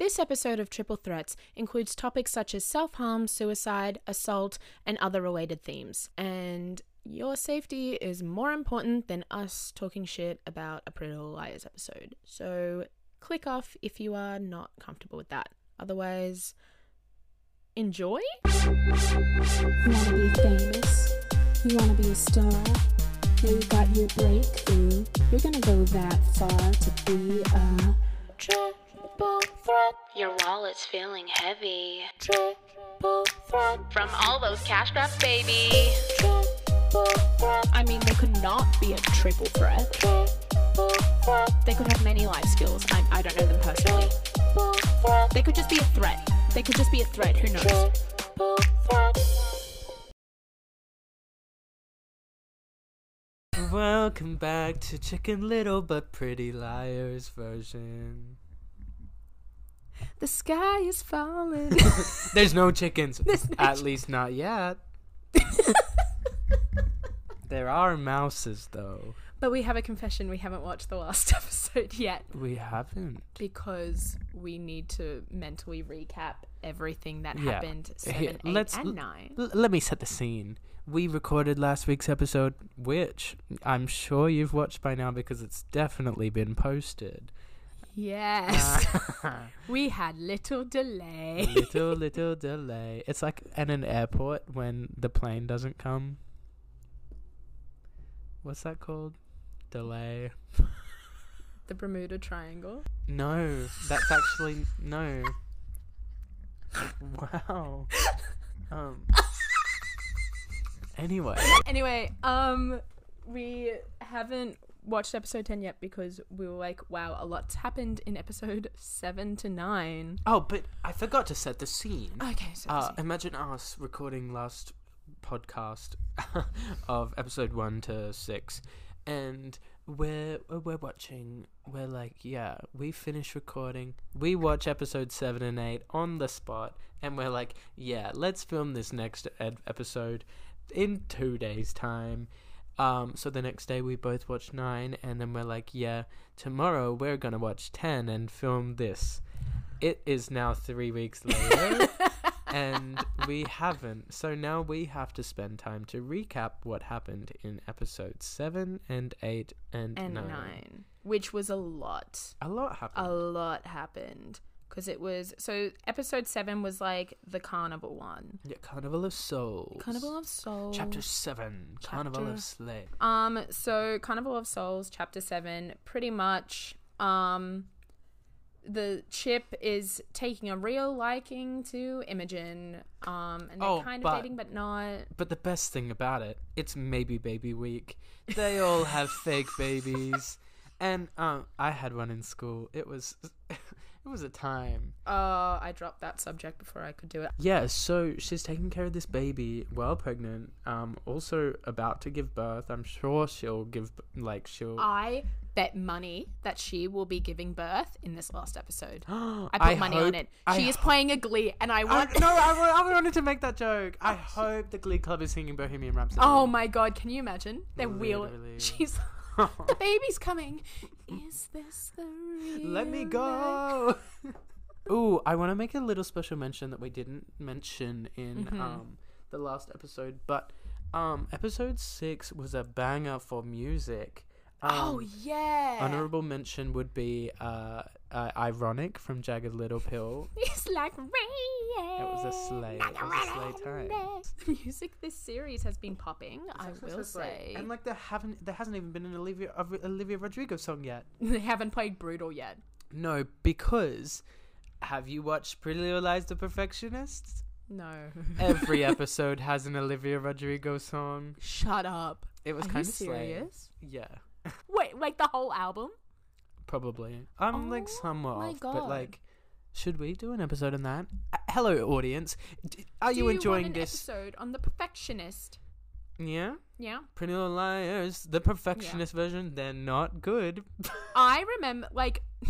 This episode of Triple Threats includes topics such as self harm, suicide, assault, and other related themes. And your safety is more important than us talking shit about a Pretty Little Liars episode. So click off if you are not comfortable with that. Otherwise, enjoy. You want to be famous? You want to be a star? Now you got your breakthrough. You're gonna go that far to be a Triple threat, Your wallet's feeling heavy. triple threat, From all those cash grabs, baby. triple threat, I mean, they could not be a triple threat. triple threat, They could have many life skills. I, I don't know them personally. triple threat, They could just be a threat. They could just be a threat. Who knows? triple threat. Welcome back to Chicken Little but Pretty Liars version. The sky is falling. There's no chickens. There's no At least not yet. there are mouses though. but we have a confession. We haven't watched the last episode yet We haven't. because we need to mentally recap everything that Yeah. happened seven, Here, eight, let's- and nine. L- let me set the scene. We recorded last week's episode, which I'm sure you've watched by now because it's definitely been posted. Yes, we had little delay. little little delay. It's like at an airport when the plane doesn't come. What's that called? Delay. the Bermuda Triangle. No, that's actually no. Wow. Um. Anyway, Anyway, um, we haven't watched episode ten yet because we were like, wow, a lot's happened in episode seven to nine. oh, but I forgot to set the scene. Okay, so Uh, imagine us recording last podcast of episode one to six, and we're we're watching. We're like, yeah, we finish recording. We watch episode seven and eight on the spot, and we're like, yeah, let's film this next ed- episode in two days' time. Um, so the next day we both watch nine, and then we're like, yeah, tomorrow we're gonna watch ten and film this. It is now three weeks later and we haven't. So now we have to spend time to recap what happened in episodes 7 and 8 and, and 9. nine. which was a lot. A lot happened. A lot happened because it was so. Episode seven was like the carnival one. yeah, Carnival of Souls. Carnival of Souls. Chapter 7. Carnival of Slay. Um, so Carnival of Souls, chapter seven, pretty much. Um, the chip is taking a real liking to Imogen. Um, and they're Oh, kind of but- dating, but not. But the best thing about it, it's maybe baby week. They all have fake babies. And um, I had one in school. It was it was a time. Uh, I dropped that subject before I could do it. Yeah, so she's taking care of this baby while pregnant. Um, also about to give birth. I'm sure she'll give like she'll. I bet money that she will be giving birth in this last episode. I put I money on hope- it. I She is ho- playing a glee, and I I, want. no, I, I wanted to make that joke. I hope the Glee Club is singing Bohemian Rhapsody. Oh my god, can you imagine? They're wheel. She's. The baby's coming. Is this the real Let me go. Ooh, I want to make a little special mention that we didn't mention in Mhm. um the last episode, but um episode six was a banger for music. Um, oh yeah. Honorable mention would be uh, uh ironic from Jagged Little Pill. It's like rain. It was a sleigh. It was a sleigh time. The music this series has been popping. I will say. and like there haven't there hasn't even been an Olivia of Olivia Rodrigo song yet. they haven't played brutal yet. No, because have you watched Pretty Little Lies: The Perfectionists? No. Every episode has an Olivia Rodrigo song. Shut up. It was Are you kind of serious? Yeah, Wait, like the whole album? Probably. I'm like Oh somewhat my off, but like, should we do an episode on that? Uh, hello, audience. D- are Do you want enjoying an this? episode on the perfectionist? Yeah, Yeah. Pretty Little Liars, the Perfectionist version. They're not good. I remember, like,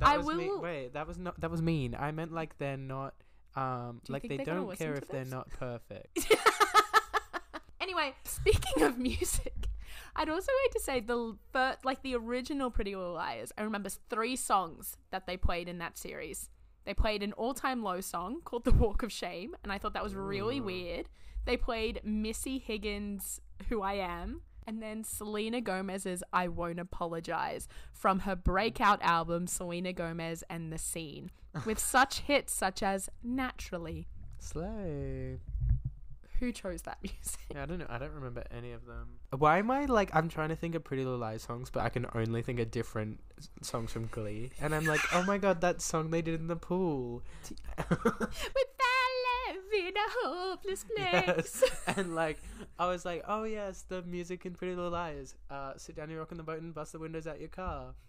That I was me- will- Wait, that was not. That was mean. I meant like they're not. Um, Do like they don't care to if they're not perfect. anyway, speaking of music, I'd also like to say the first, like the original Pretty Little Liars. I remember three songs that they played in that series. They played an all-time low song called "The Walk of Shame," and I thought that was really mm. weird. They played Missy Higgins' "Who I Am," and then Selena Gomez's "I Won't Apologize" from her breakout album "Selena Gomez and the Scene," with such hits such as "Naturally." Slay. Who chose that music? Yeah, I don't know. I don't remember any of them. Why am I like? I'm trying to think of Pretty Little Lies songs, but I can only think of different s- songs from Glee. And I'm like, oh my god, that song they did in the pool. With that love in a hopeless place. yes. And like, I was like, oh yes, the music in Pretty Little Lies. Uh, sit down, you rock in the boat, and bust the windows out your car.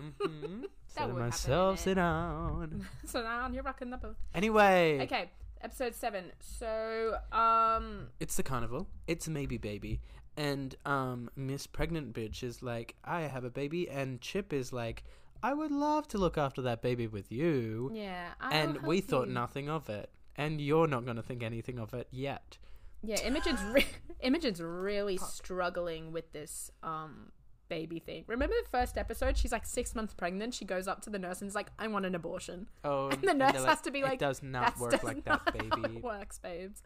Mm-hmm. That would myself, it. sit down. sit down, you're rocking the boat. Anyway, Okay, episode seven. So, um, it's the carnival. It's maybe baby, and um, Miss Pregnant Bitch is like, I have a baby, and Chip is like, I would love to look after that baby with you, yeah, I'll and we thought you. nothing of it, and you're not gonna think anything of it yet. Yeah, Imogen's re- Imogen's really struggling with this um baby thing. Remember the first episode? She's like six months pregnant. She goes up to the nurse and is like, "I want an abortion." Oh, And the nurse has to be like, it does not work does like that, baby. it works, babes.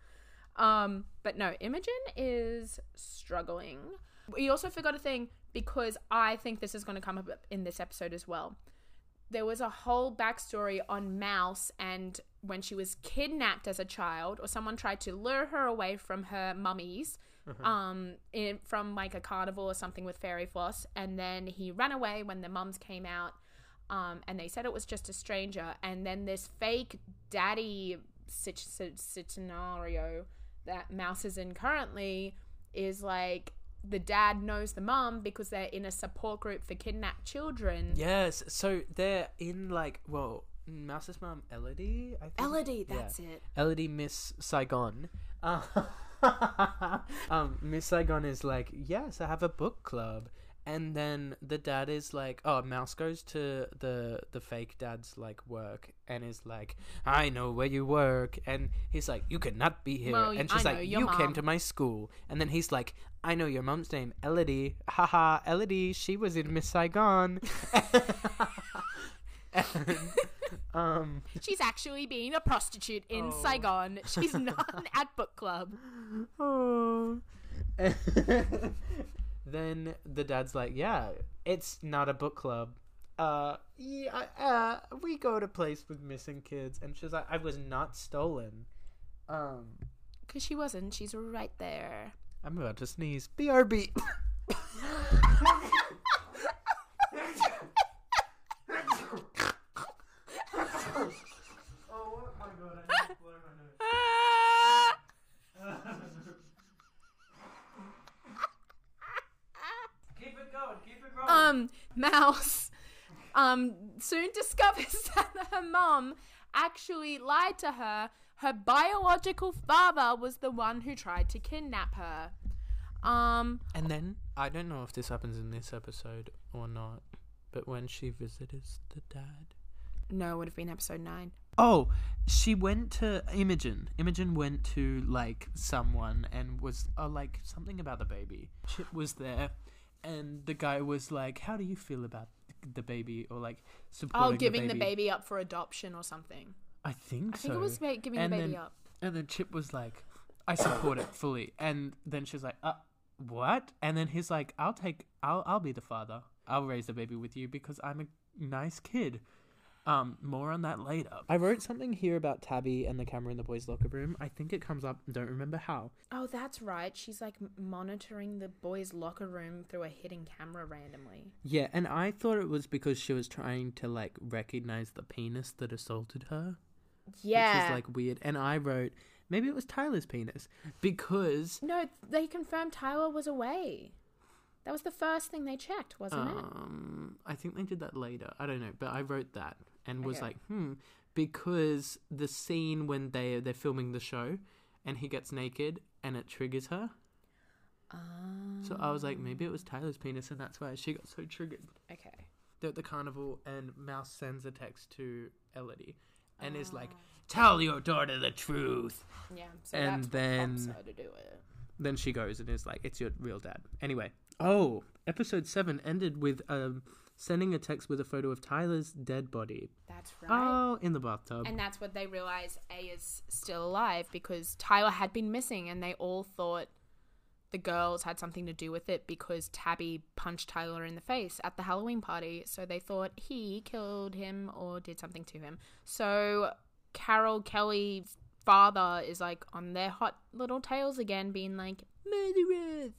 Um, but no, Imogen is struggling. We also forgot a thing because I think this is going to come up in this episode as well. There was a whole backstory on Mouse and when she was kidnapped as a child, or someone tried to lure her away from her mummies, um, in, from like a carnival or something with fairy floss, and then he ran away when the mums came out um, and they said it was just a stranger. And then this fake daddy scenario that Mouse is in currently is like the dad knows the mum because they're in a support group for kidnapped children. Yes, so they're in like well, Mouse's mum Elodie. I think. Elodie, Yeah. that's it. Elodie Miss Saigon. Uh, um, Miss Saigon is like, yes, I have a book club, and then the dad is like, oh, Mouse goes to the the fake dad's like work and is like, I know where you work, and he's like, you cannot be here, Well, and she's like, you came to my school, and then he's like, I know your mom's name, Elodie, haha, Elodie, she was in Miss Saigon. and, um She's actually being a prostitute in Oh. Saigon. She's not at book club. Oh. then the dad's like, "Yeah, it's not a book club. Uh, yeah, uh, we go to place with missing kids." And she's like, "I was not stolen." Um, Because she wasn't. She's right there. I'm about to sneeze. BRB. oh my god! I need to blow my nose. Keep it going. Keep it going. um, Mouse um, soon discovers that her mum actually lied to her. Her biological father was the one who tried to kidnap her. Um, And then I don't know if this happens in this episode or not, but when she visits the dad. No, it would have been episode nine. Oh, she went to Imogen. Imogen went to like someone and was uh, like something about the baby. Chip was there, and the guy was like, "How do you feel about the baby?" Or like supporting Oh, giving the the baby. baby up for adoption or something. I think I so. think it was giving And the baby then- up. And then Chip was like, "I support it fully." And then she's like, "Uh, what?" And then he's like, "I'll take, I'll, I'll be the father. I'll raise the baby with you because I'm a nice kid." Um, more on that later. I wrote something here about Tabby and the camera in the boys' locker room. I think it comes up. Don't remember how. Oh, that's right. She's like monitoring the boys' locker room through a hidden camera randomly. Yeah, and I thought it was because she was trying to like recognize the penis that assaulted her. Yeah. Which was like weird. And I wrote maybe it was Tyler's penis because no, they confirmed Tyler was away. That was the first thing they checked, wasn't it? Um, I think they did that later. I don't know, but I wrote that and was Okay. like, hmm, because the scene when they they're filming the show, and he gets naked and it triggers her. So I was like, maybe it was Tyler's penis, and that's why she got so triggered. Okay. They're at the carnival, and Mouse sends a text to Elodie, and is like, "Tell your daughter the truth." Yeah. So And that's then- what her to do it. then she goes and is like, "It's your real dad." Anyway, oh, episode seven ended with um sending a text with a photo of Tyler's dead body. That's right. Oh, in the bathtub. And that's what they realize A is still alive because Tyler had been missing and they all thought the girls had something to do with it because Tabby punched Tyler in the face at the Halloween party. So they thought he killed him or did something to him. So Carol Kelly's father is like on their hot little tails again, being like, murderers.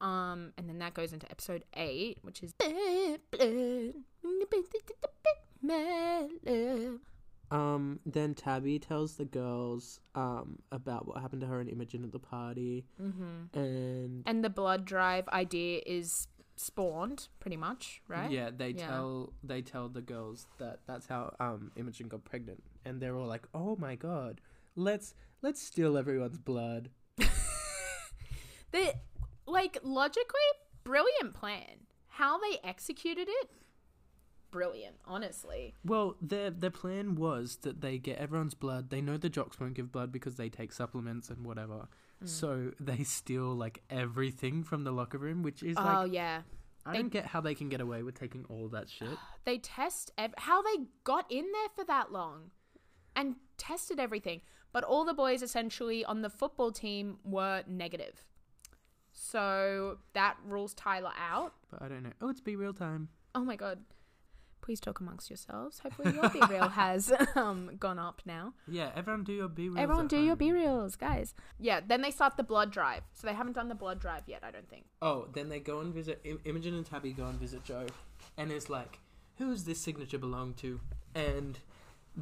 Um, and then that goes into episode eight, which is Um, then Tabby tells the girls um about what happened to her and Imogen at the party, Mm-hmm. and And the blood drive idea is spawned, pretty much, right? yeah, they Yeah. tell they tell the girls that that's how um Imogen got pregnant, and they're all like, "Oh my god, let's let's steal everyone's blood." The like logically brilliant plan. How they executed it, brilliant. Honestly, Well, their their plan was that they get everyone's blood. They know the jocks won't give blood because they take supplements and whatever. Mm. So they steal like everything from the locker room, which is like oh like yeah. I they- don't get how they can get away with taking all that shit. They test ev- how they got in there for that long, and tested everything. But all the boys essentially on the football team were negative. So that rules Tyler out. But I don't know. Oh, it's BeReal time. Oh my god. Please talk amongst yourselves. Hopefully your BeReal has um, gone up now. Yeah, everyone do your BeReals. Everyone do your BeReals, guys. Yeah, then they start the blood drive. So they haven't done the blood drive yet, I don't think. Oh, then they go and visit Im- Imogen and Tabby go and visit Joe, and it's like, who's this signature belong to? And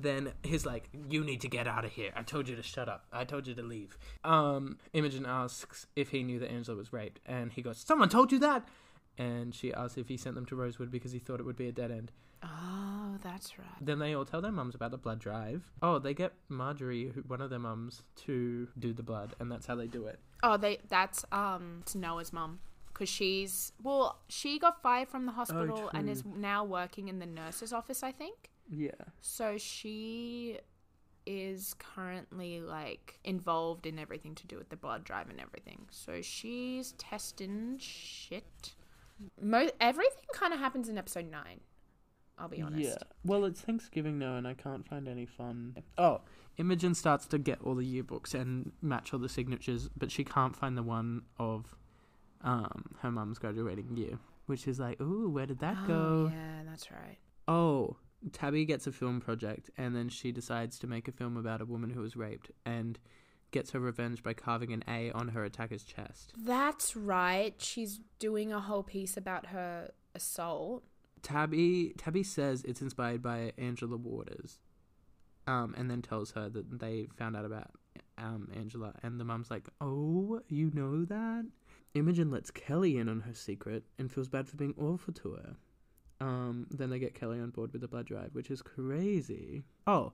then he's like, you need to get out of here. I told you to shut up. I told you to leave. Um, Imogen asks if he knew that Angela was raped, and he goes, someone told you that. And she asks if he sent them to Rosewood because he thought it would be a dead end. Oh, that's right. Then they all tell their mums about the blood drive. Oh, they get Marjorie, who, one of their mums, to do the blood, and that's how they do it. Oh, they that's um it's Noah's mum because she's well, she got fired from the hospital and is now working in the nurse's office, I think. Yeah. So she is currently like involved in everything to do with the blood drive and everything. So she's testing shit. Mo- everything kind of happens in episode nine. I'll be honest. Yeah. Well, it's Thanksgiving now, and I can't find any fun. Oh, Imogen starts to get all the yearbooks and match all the signatures, but she can't find the one of um her mum's graduating year, which is like, ooh, where did that Oh, go? yeah, that's right. Oh, Tabby gets a film project, and then she decides to make a film about a woman who was raped and gets her revenge by carving an A on her attacker's chest. That's right. She's doing a whole piece about her assault. Tabby Tabby says it's inspired by Angela Waters, um, and then tells her that they found out about um Angela, and the mum's like, "Oh, you know that?" Imogen lets Kelly in on her secret and feels bad for being awful to her. Um, then they get Kelly on board with the blood drive, which is crazy. Oh,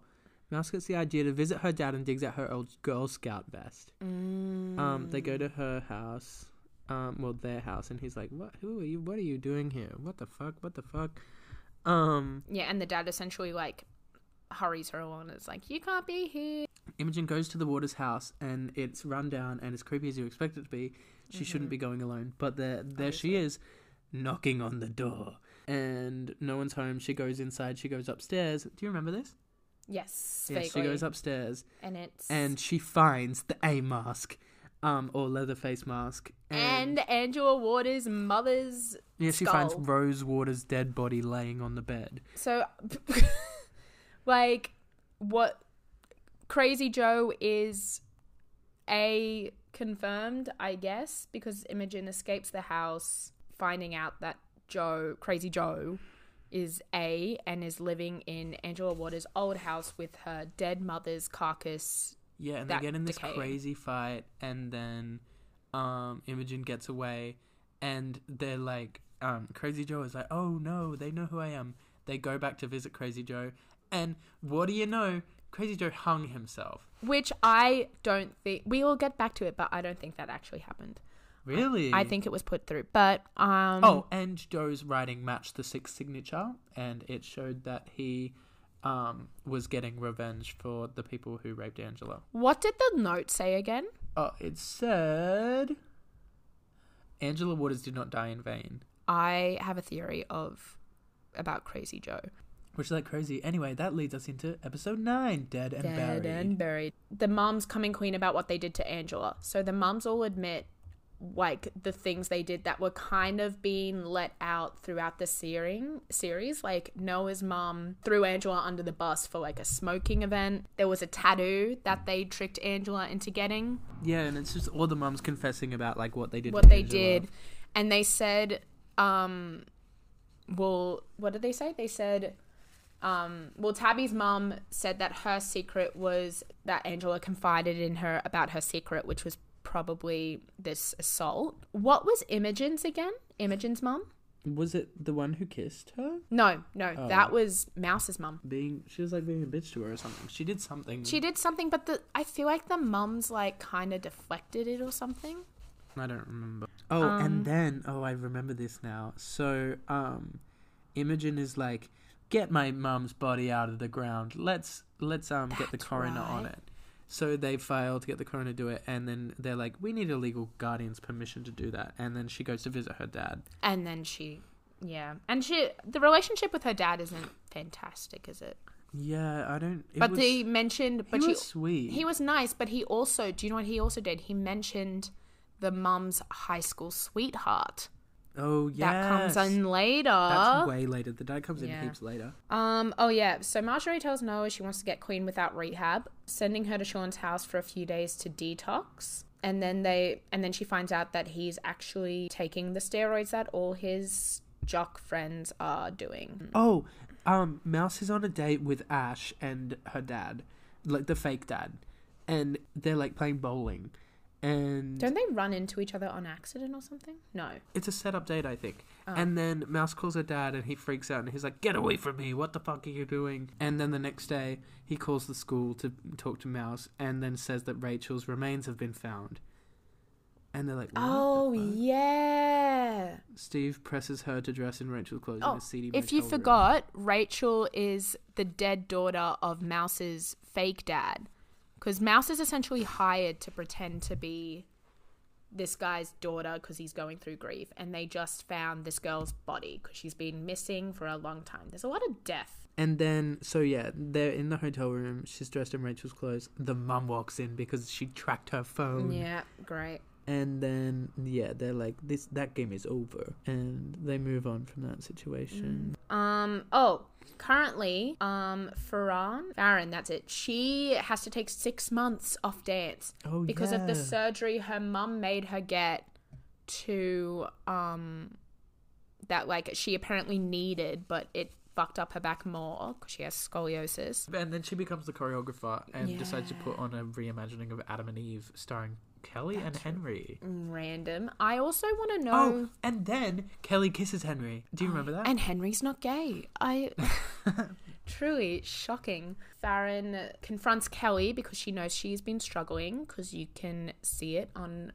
Mouse gets the idea to visit her dad and digs out her old Girl Scout vest. Um, they go to her house, um, well, their house, and he's like, "What? Who are you? What are you doing here? What the fuck? What the fuck?" Um, Yeah, and the dad essentially like hurries her along and is like, "You can't be here." Imogen goes to the Waters' house, and it's run down and as creepy as you expect it to be. She shouldn't be going alone, but there, there she is, knocking on the door, and no one's home. She goes inside. She goes upstairs. Do you remember this? Yes, Yeah, she goes upstairs, and it's and she finds the A mask, um, or leather face mask, and Angela Waters' mother's Yeah, she finds. Rose Waters' dead body laying on the bed. So, like, what Crazy Joe is a confirmed, I guess, because Imogen escapes the house, finding out that Joe, Crazy Joe, is A and is living in Angela Waters' old house with her dead mother's carcass. Yeah, and they get in this decaying. crazy fight, and then um, Imogen gets away, and they're like, um, Crazy Joe is like, oh no, they know who I am. They go back to visit Crazy Joe, and what do you know? Crazy Joe hung himself. Which I don't think we will get back to it, but I don't think that actually happened. Really? I think it was put through, but um, Oh, and Joe's writing matched the sixth signature, and it showed that he um, was getting revenge for the people who raped Angela. what did the note say again? Oh, it said Angela Waters did not die in vain. I have a theory of about Crazy Joe. Which is like crazy. Anyway, that leads us into episode nine, Dead and Dead Buried. Dead and buried. The mums coming clean about what they did to Angela. So the mums all admit like the things they did that were kind of being let out throughout the searing series like Noah's mom threw Angela under the bus for like a smoking event there was a tattoo that they tricked Angela into getting Yeah, and it's just all the moms confessing about like what they did. to what they Angela. did and they said um well what did they say they said um well tabby's mum said that her secret was that angela confided in her about her secret which was probably this assault what was imogen's again imogen's mum Was it the one who kissed her? no no Oh. that was mouse's mum Being she was like being a bitch to her or something. She did something. she did something but the i feel like the mums like kind of deflected it or something I don't remember. Oh, Um, and then oh, I remember this now. So, um, Imogen is like, "Get my mum's body out of the ground. Let's let's um get the coroner on it." So they fail to get the coroner to do it, and then they're like, "We need a legal guardian's permission to do that." And then she goes to visit her dad. and then she yeah and she the relationship with her dad isn't fantastic is it Yeah, I don't. It but was, they mentioned but he she, was sweet. he was nice but he also do you know what he also did he mentioned the mum's high school sweetheart oh yeah, that comes in later. That's way later. The dad comes in Yeah. heaps later. um oh yeah. So marjorie tells noah she wants to get queen without rehab sending her to Shawn's house for a few days to detox. And then they and then she finds out that he's actually taking the steroids that all his jock friends are doing. Oh, um, Mouse is on a date with Ash and her dad, like the fake dad, and they're like playing bowling, and Don't they run into each other on accident or something? No. it's a setup date, I think. Oh. And then Mouse calls her dad, and he freaks out, and he's like, "Get away from me! What the fuck are you doing?" And then the next day, he calls the school to talk to Mouse, and then says that Rachel's remains have been found. And they're like, "What the Oh fuck?" yeah. Steve presses her to dress in Rachel's clothes in Oh, a seedy if you motel room. forgot, Rachel is the dead daughter of Mouse's fake dad, because Mouse is essentially hired to pretend to be this guy's daughter because he's going through grief, and they just found this girl's body because she's been missing for a long time. There's a lot of death. And then, so yeah, they're in the hotel room. She's dressed in Rachel's clothes. The mum walks in because she tracked her phone. Yeah, great. And then, yeah, they're like, "This that game is over," and they move on from that situation. Um. Oh, currently, um, Faran, Faran, that's it. She has to take six months off dance Oh, because of the surgery her mum made her get to um that like she apparently needed, but it fucked up her back more because she has scoliosis. And then she becomes the choreographer and decides to put on a reimagining of Adam and Eve, starring Kelly and Henry. Random. I also want to know. Oh, and then Kelly kisses Henry. Do you remember that? And Henry's not gay. I truly shocking. Faran confronts Kelly because she knows she's been struggling because you can see it on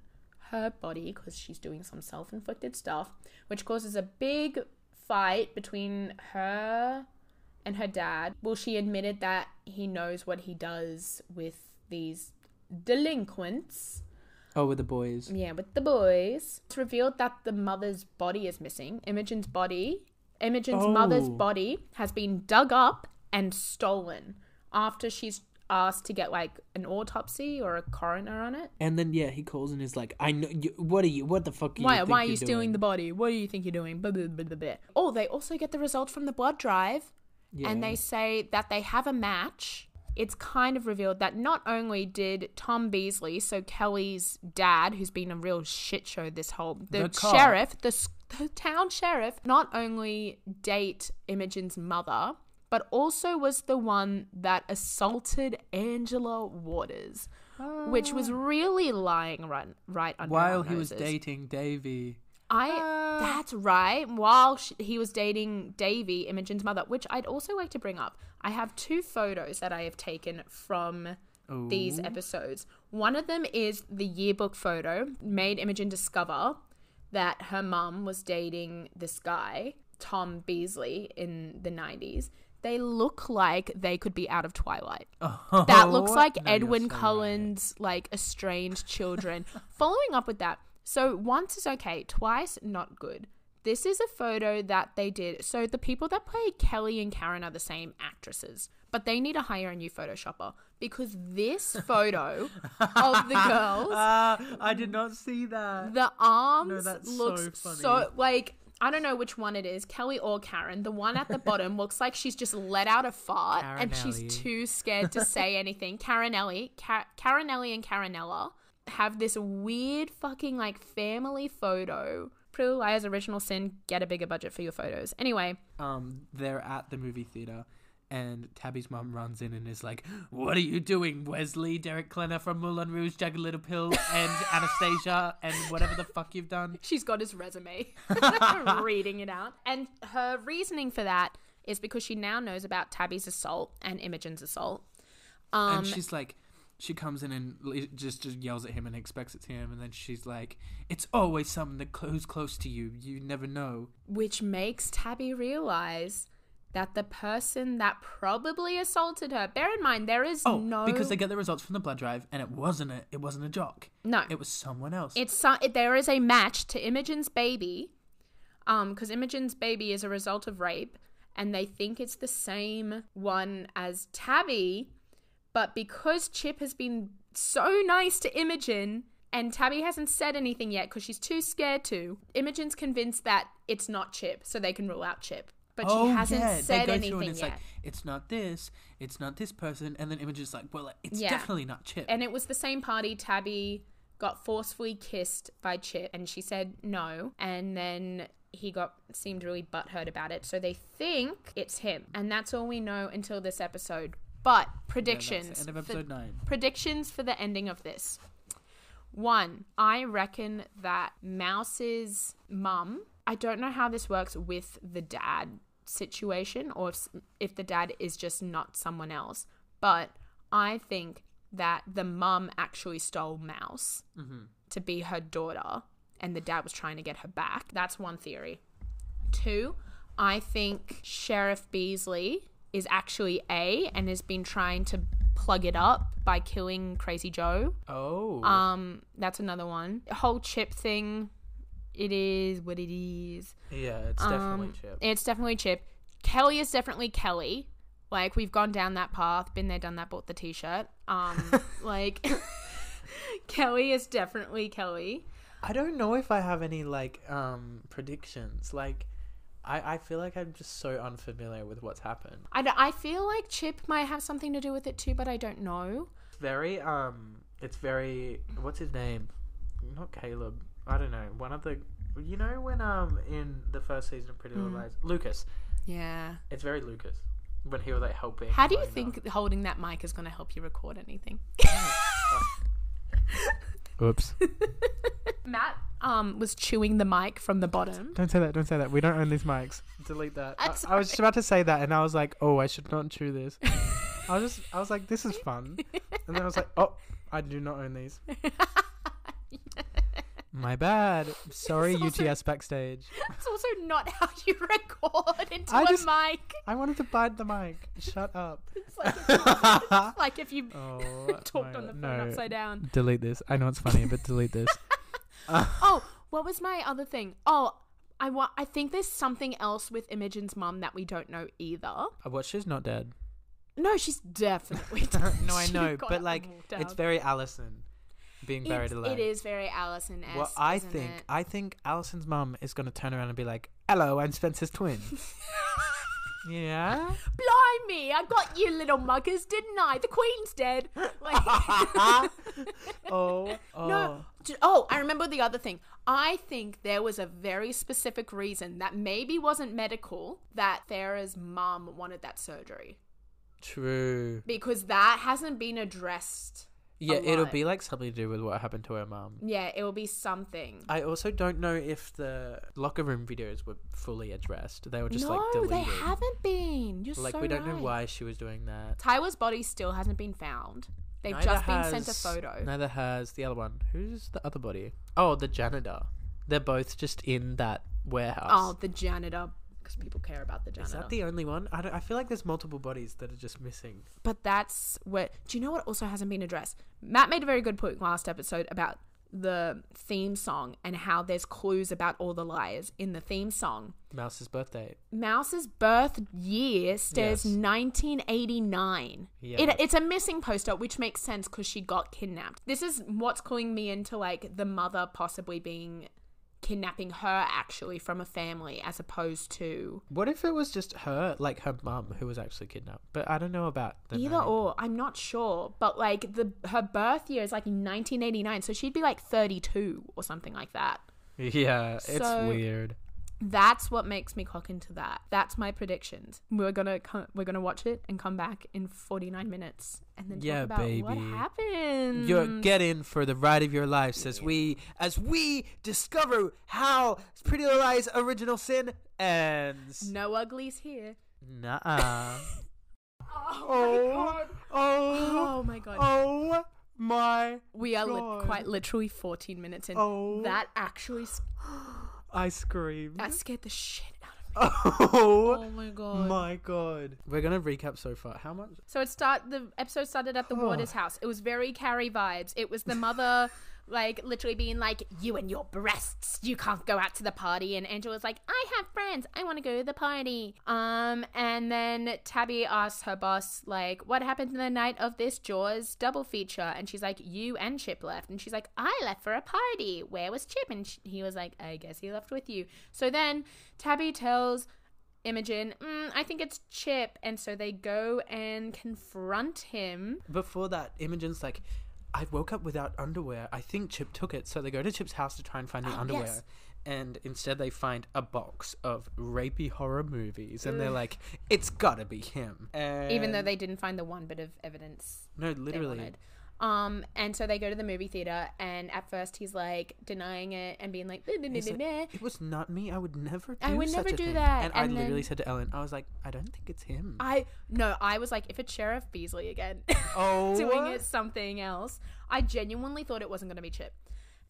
her body because she's doing some self-inflicted stuff, which causes a big fight between her and her dad. Well, she admitted that he knows what he does with these delinquents. Oh, with the boys. Yeah, with the boys. It's revealed that the mother's body is missing. Imogen's body, Imogen's mother's Oh. body has been dug up and stolen after she's asked to get like an autopsy or a coroner on it. And then yeah, he calls and is like, "I know. You, what are you? What the fuck? Are Why, you why are you're stealing doing?" the body? What do you think you're doing? Blah, blah, blah, blah, blah. Oh, they also get the result from the blood drive and they say that they have a match. It's kind of revealed that not only did Tom Beasley, so Kelly's dad, who's been a real shit show this whole the, The sheriff, the, the town sheriff, not only date Imogen's mother, but also was the one that assaulted Angela Waters, which was really lying right, right under Ah. While he was dating Davie. I Ah. that's right. While sh he was dating Davie, Imogen's mother, which I'd also like to bring up. I have two photos that I have taken from these episodes. One of them is the yearbook photo made Imogen discover that her mum was dating this guy, Tom Beasley, in the 90s. they look like they could be out of Twilight. Oh, That looks like no, Edwin so right. Cullen's like estranged children. Following up with that, so once is okay, twice not good. This is a photo that they did. So the people that play Kelly and Karen are the same actresses, but they need to hire a new photoshopper because this photo of the girls, Ah, I did not see that. the arms that's looks so so, like I don't know which one it is, Kelly or Karen. The one at the bottom looks like she's just let out a fart and she's too scared to say anything. Karenelli, Ka- Karenelli and Karenella have this weird fucking like family photo. Pretty Little Liars Original Sin, get a bigger budget for your photos. Anyway, um, they're at the movie theater, and Tabby's mum runs in and is like, "What are you doing, Wesley, Derek Klena from Moulin Rouge, Jagged Little Pill, and Anastasia, and whatever the fuck you've done?" she's got his resume, reading it out. And her reasoning for that is because she now knows about Tabby's assault and Imogen's assault. Um, and she's like, she comes in and just just yells at him and expects it to him, and then she's like, "It's always someone that cl- who's close to you. You never know." which makes Tabby realize that the person that probably assaulted her. Bear in mind, there is Oh, no because they get the results from the blood drive, and it wasn't a it wasn't a jock. no. It was someone else. it's so, there is a match to Imogen's baby, um, because Imogen's baby is a result of rape, and they think it's the same one as Tabby, but because Chip has been so nice to Imogen. And Tabby hasn't said anything yet because she's too scared to. Imogen's convinced that it's not Chip, so they can rule out Chip. But she oh, hasn't Oh, yeah. said they go anything through and it's yet. like it's not this, it's not this person, and then Imogen's like, well, it's Yeah. definitely not Chip. and it was the same party Tabby got forcefully kissed by Chip and she said no and then he got seemed really butthurt about it so they think it's him and that's all we know until this episode but predictions the end of for- nine. predictions for the ending of this. One i reckon that mouse's mum i don't know how this works with the dad situation or if, if the dad is just not someone else but i think that the mum actually stole mouse mm-hmm. to be her daughter and the dad was trying to get her back. That's one theory. Two, I think Sheriff Beasley is actually A and has been trying to plug it up by killing Crazy Joe. Oh, Um, that's another one. The whole chip thing, it is what it is. yeah, it's definitely Um, Chip. It's definitely Chip. Kelly is definitely Kelly. Like we've gone down that path, been there, done that, bought the t-shirt. Um, like Kelly is definitely Kelly. I don't know if I have any like um predictions. Like, I I feel like I'm just so unfamiliar with what's happened. I, d- I feel like Chip might have something to do with it too, but I don't know. Very um, it's very what's his name? Not Caleb. I don't know. One of the you know when um in the first season of Pretty Little Lies, Lucas. Yeah. It's very Lucas when he was like helping. How do you think holding that mic is going to help you record anything? Oops. Matt um was chewing the mic from the bottom. Don't say that. Don't say that. We don't own these mics. Delete that. I, I was just about to say that, and I was like, "Oh, I should not chew this." I was just, I was like, "This is fun," and then I was like, "Oh, I do not own these." My bad. Sorry, also- UTS backstage. That's also not how you record into I a just- mic. I wanted to bite the mic. Shut up. It's like if you, it's like if you Oh, talked on the phone no. upside down. Delete this. I know it's funny, but delete this. Oh, what was my other thing? Oh, I wa- I think there's something else with Imogen's mum that we don't know either. Uh, what? She's not dead. No, she's definitely dead. no, I know, but like, it's very Alison being buried It's- alive. It is very Alison. As well, I think I think Alison's mum is gonna turn around and be like, "Hello, I'm Spencer's twin." yeah. Blimey, I got you little muggers, didn't I? The Queen's dead. Like, Oh. Oh. no. Oh, I remember the other thing. I think there was a very specific reason that maybe wasn't medical that Farah's mum wanted that surgery True. because that hasn't been addressed. Yeah, it'll be like something to do with what happened to her mum. Yeah, it will be something. I also don't know if the locker room videos were fully addressed. They were just no, like deleted. they haven't been. You're Like so we don't know why she was doing that. Tyler's body still hasn't been found. They've Neither just been sent a photo. Neither has the other one. Who's the other body? Oh, the janitor. They're both just in that warehouse. Oh, the janitor because people care about the Is janitor. that the only one? I, I feel like there's multiple bodies that are just missing. but that's what. Do you know what also hasn't been addressed? Matt made a very good point last episode about the theme song and how there's clues about all the liars in the theme song. Mouse's birthday. Mouse's birth year says Yes. 1989. Yeah. It, it's a missing poster, which makes sense because she got kidnapped. This is what's calling me into like the mother possibly being kidnapping her actually from a family as opposed to What if it was just her, like her mum, who was actually kidnapped? But I don't know about the either name. or. I'm not sure, but like the her birth year is like 1989, so she'd be like 32 or something like that. Yeah, it's weird. That's what makes me clock into that. That's my predictions. We're gonna co- we're gonna watch it and come back in 49 minutes and then Yeah, talk about what baby. happened. You're getting for the ride of your lives as we as we discover how Pretty Little Lies original sin ends. no uglies here. Nuh-uh. Oh, oh, oh my god. oh my! we are li- quite literally 14 minutes in. Oh. That actually s- I screamed. that scared the shit out of me. Oh, Oh my god. my god! We're gonna recap so far. How much? So it start the episode started at the Waters house. It was very Carrie vibes. It was the mother like literally being like, "You and your breasts, you can't go out to the party." And Angela's like, "I have friends. I want to go to the party." Um, and then Tabby asks her boss like, "What happened in the night of this Jaws double feature?" And she's like, "You and Chip left." And she's like, "I left for a party. Where was Chip?" And sh- he was like, "I guess he left with you." So then Tabby tells Imogen, mm, I think it's Chip. And so they go and confront him. Before that, Imogen's like, I woke up without underwear. I think Chip took it. So they go to Chip's house to try and find the Oh, underwear. yes. And instead, they find a box of rapey horror movies. And they're like, it's gotta be him. And Even though they didn't find the one bit of evidence No, literally. Um, and so they go to the movie theater, and at first he's like denying it and being like, "Meh, meh, meh, He's meh, like, it was not me. I would never do I would such never a do thing." that. And, I And literally said to Ellen, I was like, I don't think it's him. I no, I was like, if it's Sheriff Beasley again, oh, doing it something else, I genuinely thought it wasn't gonna be Chip.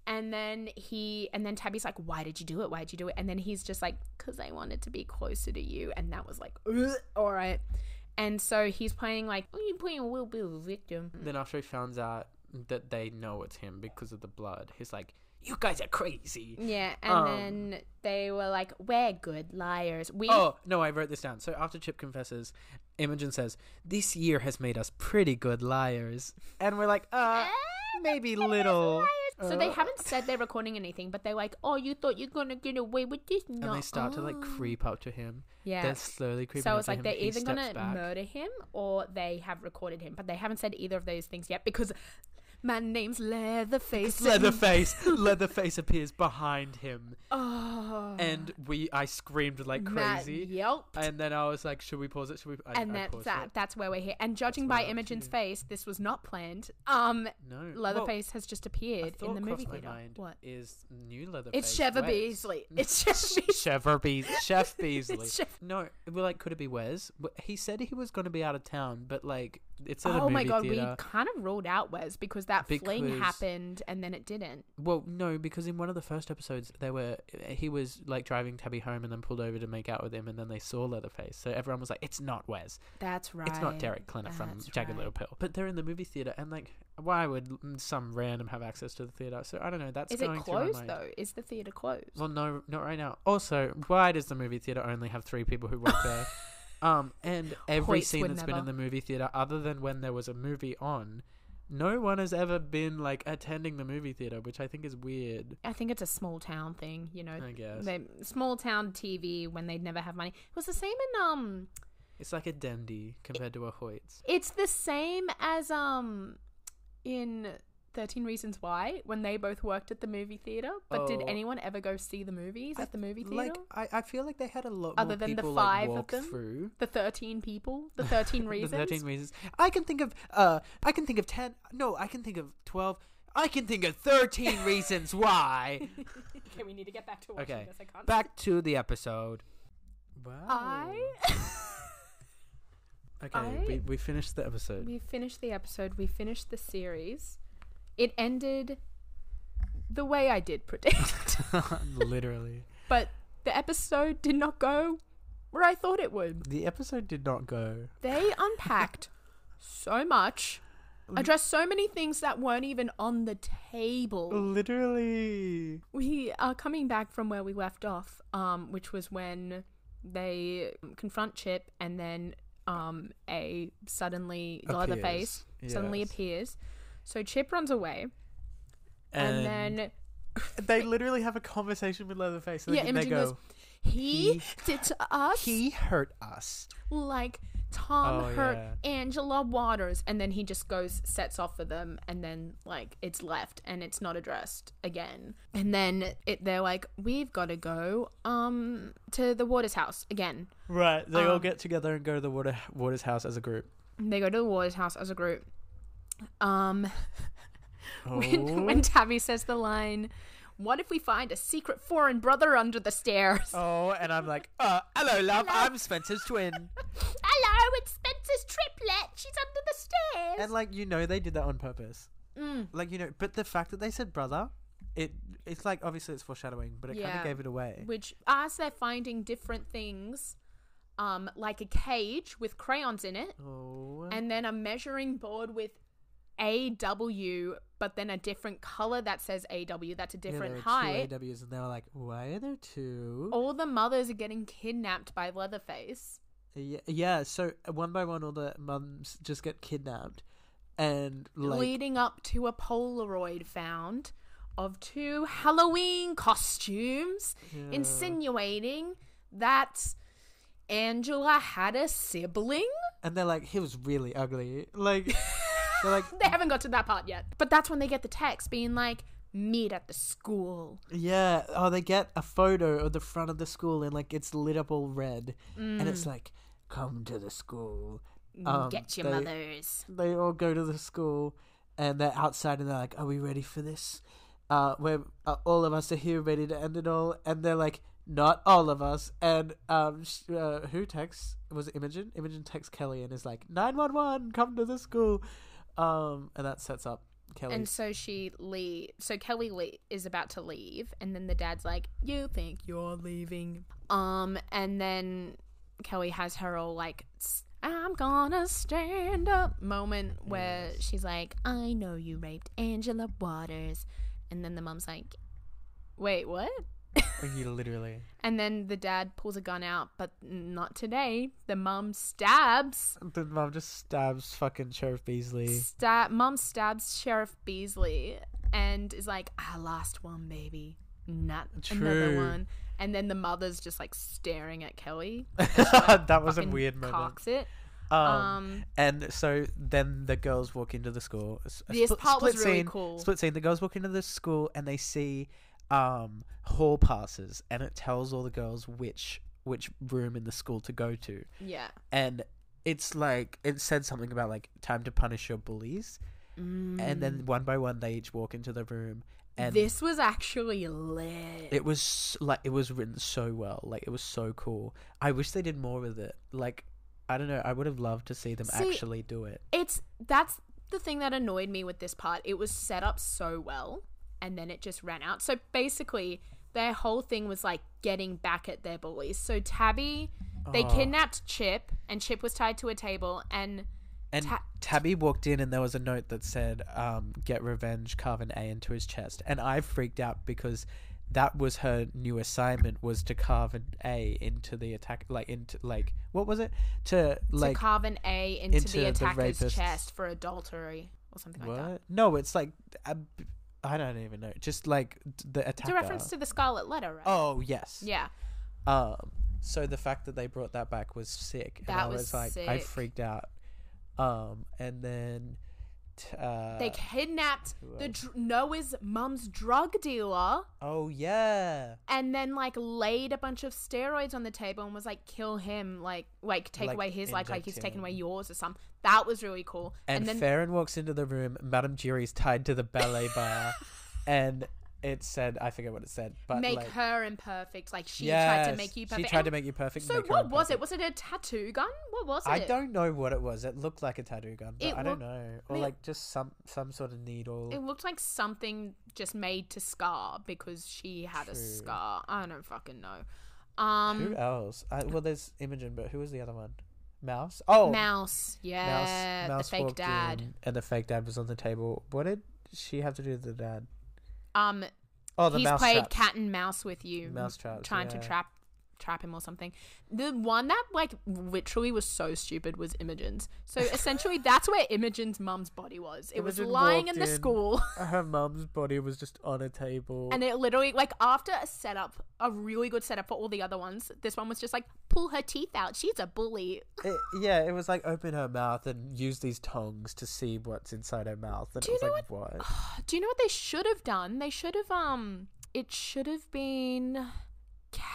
And then he, and then Tabby's like, "Why did you do it? Why did you do it?" And then he's just like, "Cause I wanted to be closer to you." And that was like, "Ugh, all right. And so he's playing like, "Oh, you're playing Will Be the victim." Then after he finds out that they know it's him because of the blood, he's like, "You guys are crazy." Yeah, and Um, then they were like, "We're good liars." We Oh no, I wrote this down. So after Chip confesses, Imogen says, "This year has made us pretty good liars," and we're like, "Uh, maybe little." So they Uh, haven't said they're recording anything, but they're like, "Oh, you thought you're gonna get away with this?" And they start to like creep up to him. Yeah. They're slowly creeping So up it's like him. they're He either gonna back. murder him or they have recorded him, but they haven't said either of those things yet because my name's Leatherface. Leatherface, Leatherface appears behind him, Oh, and we, I screamed like Matt crazy, yelped. and then I was like, "Should we pause it? Should we?" I, and I that's that. it. That's where we're here. And judging That's by Imogen's face, this was not planned. Um, No, Leatherface has just appeared in the movie theater. What? is new Leatherface? It's Wes. Beasley. It's Beasley. Chef Beasley. Chef Beasley. Chef- No, we're like, could it be Wes? He said he was going to be out of town, but like, it's at a Oh movie my god, theater. we kind of ruled out Wes because that fling happened and then it didn't. Well, no, because in one of the first episodes, they were he was like driving Tabby home and then pulled over to make out with him, and then they saw Leatherface. So everyone was like, "It's not Wes. That's right. It's not Derek Klena from Jagged right. Little Pill." But they're in the movie theater, and like, why would some random have access to the theater? So I don't know. That's Is it going my closed though? Is the theater closed? Well, no, not right now. Also, why does the movie theater only have three people who work there? um, and every Hoyts scene that's been in the movie theater, other than when there was a movie on, no one has ever been like attending the movie theater, which I think is weird. I think it's a small town thing, you know. I guess They, small town TV when they'd never have money. It was the same in um. it's like a Dendy compared to a Hoyts. It's the same as um, in Thirteen Reasons Why when they both worked at the movie theater. But did Oh. anyone ever go see the movies at the movie theater? Like I, I feel like they had a lot Other more than the five like of them? through. the thirteen people, the thirteen reasons. The reasons. Thirteen reasons. I can think of uh, I can think of ten. No, I can think of twelve. I can think of thirteen reasons why. okay, we need to get back to watching Okay, this. I can't. back to the episode. Wow. I Okay, we, we finished the episode. we finished the episode. We finished the series. It ended the way I did predict, Literally. but the episode did not go where I thought it would. The episode did not go. They unpacked so much, addressed so many things that weren't even on the table. Literally. We are coming back from where we left off, um, which was when they confront Chip and then um, a suddenly Leatherface Appears, suddenly yes. appears. So Chip runs away, and, then they literally have a conversation with Leatherface. And Yeah, they Imogen go, goes, he, "He- did to us He hurt us. like Tom Oh, hurt yeah. Angela Waters, and then he just goes sets off for them, and then like it's left and it's not addressed again. And then it they're like, we've got to go um to the Waters house again. Right. They all Um, get together and go to the water Waters house as a group. They go to the Waters house as a group. Um, Oh. when, when Tabby says the line, "What if we find a secret foreign brother under the stairs?" oh, and I'm like, uh, hello, love. I'm Spencer's twin. Hello, it's Spencer's triplet. She's under the stairs. And like, you know, they did that on purpose. Mm. Like, you know, but the fact that they said brother, it it's like obviously it's foreshadowing, but it kind of gave it away. which as they're finding different things um like a cage with crayons in it Oh. and then a measuring board with AW but then a different color that says AW that's a Yeah, there different were height Two AWs, and they were like, why are there two? all the mothers are getting kidnapped by Leatherface Yeah, yeah, so uh, one by one, all the mums just get kidnapped, and like, leading up to a Polaroid found of two Halloween costumes yeah. insinuating that Angela had a sibling and they're like, he was really ugly. Like, they're like, they haven't got to that part yet. But that's when they get the text being like, meet at the school. yeah. Oh, they get a photo of the front of the school, and like it's lit up all red, and it's like, come to the school. Um, Get your they- mothers. they all go to the school and they're outside and they're like, "Are we ready for this? Uh, we're uh, all of us are here, ready to end it all." And they're like, "Not all of us." And um, sh- uh, who texts? Was it Imogen? Imogen texts Kelly and is like, "911, come to the school." Um, and that sets up Kelly. And so she leave. So Kelly le- is about to leave, and then the dad's like, "You think you're leaving?" Um, and then Kelly has her all like, "I'm gonna stand up" moment where she's like, "I know you raped Angela Waters," and then the mom's like, "Wait, what?" Literally. And then the dad pulls a gun out, but not today. The mom stabs. The mom just stabs fucking Sheriff Beasley. Stab. Mom stabs Sheriff Beasley and is like, "Ah, last one, baby, not another one." And then the mother's just like staring at Kelly. that was a weird moment. Cocks it. Um, Um, and so then the girls walk into the school. A This split- part was split really scene- cool. Split scene. The girls walk into the school and they see um, hall passes, and it tells all the girls which which room in the school to go to. yeah. And it's like it said something about like time to punish your bullies, and then one by one they each walk into the room. And Mm. this was actually lit. it was like it was written so well. Like it was so cool. I wish they did more with it. Like I don't know. I would have loved to see them See, actually do it. it's that's the thing that annoyed me with this part. It was set up so well and then it just ran out. So basically, their whole thing was like getting back at their bullies. So Tabby, they Oh. kidnapped Chip and Chip was tied to a table and And Ta- Tabby walked in, and there was a note that said, um, "Get revenge, carve an A into his chest." And I freaked out because that was her new assignment was to carve an A into the attack, like into like what was it to like to carve an A into, into the the attacker's rapist's- chest for adultery or something like that. No, it's like I I don't even know. Just like the attack. It's a reference to the Scarlet Letter, right? Oh yes. Yeah. Um. So the fact that they brought that back was sick. and That I was was like, I freaked out. Um. And then. Uh, They kidnapped the dr- Noa's mum's drug dealer Oh yeah. and then like laid a bunch of steroids on the table and was like kill him like like take Like, away his like like he's him. away yours or something that was really cool And, and, then Faran walks into the room. Madame Jury's tied to the ballet bar, and it said, I forget what it said, but make like, her imperfect like she tried to make you perfect She tried to make you perfect. so what was it was it a tattoo gun what was it I don't know what it was. It looked like a tattoo gun, but It I don't looked- know, or it- like just some some sort of needle. it looked like something just made to scar because she had a scar i don't fucking know Who Um, else? I, well, there's Imogen, but who was the other one? Mouse. Oh, Mouse. Yeah, the fake dad. in, and the fake dad was on the table. What did she have to do with the dad? Um, Oh, the he's mouse played traps. cat and mouse with you, Mouse traps, trying to trap trap him or something. The one that like literally was so stupid was Imogen's. So essentially, that's where Imogen's mum's body was. It was lying in the in. school, Her mum's body was just on a table. and it literally like after a setup, a really good setup for all the other ones. This one was just like pull her teeth out. She's a bully. It- yeah, it was like open her mouth and use these tongs to see what's inside her mouth. And Do you was know like, what? Do you know what they should have done? They should have um, it should have been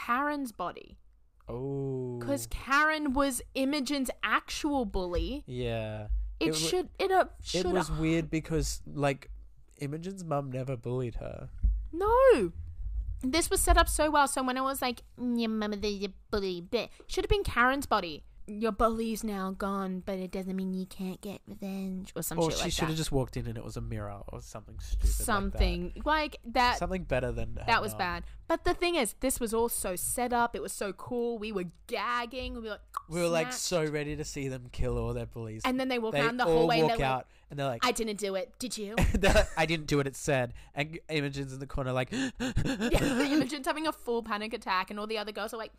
Karen's body. Oh. Because Karen was Imogen's actual bully. Yeah. It, wa- should it uh, It should was weird because, like, Imogen's mum never bullied her. no. This was set up so well. So when I was like, your mama the bully bit, should have been Karen's body. Your bully's now gone, but it doesn't mean you can't get revenge or some shit like that. Or shit she like should that. have just walked in and it was a mirror or something stupid. something like Like that. that. Something better than that was bad. But the thing is, this was all so set up. It was so cool. We were gagging. We were like, We were like so ready to see them kill all their bullies. And then they walk they around the all hallway and walk they're out like, and they're like, I didn't do it. Did you? like, I didn't do what it said. And Imogen's in the corner like, yeah, Imogen's having a full panic attack, and all the other girls are like,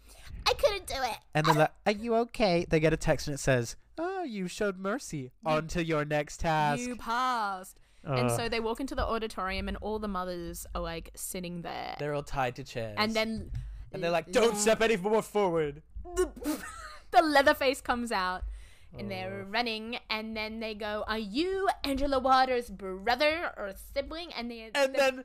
I couldn't do it. and they're like, Are you okay? They get a text and it says, Oh, you showed mercy. On to your next task. You passed. and so they walk into the auditorium, and all the mothers are like sitting there. They're all tied to chairs. and then and they're like, Don't step any more forward. the, the Leatherface comes out. And Oh. they're running, and then they go, "Are you Angela Waters' brother or sibling?" And they And then,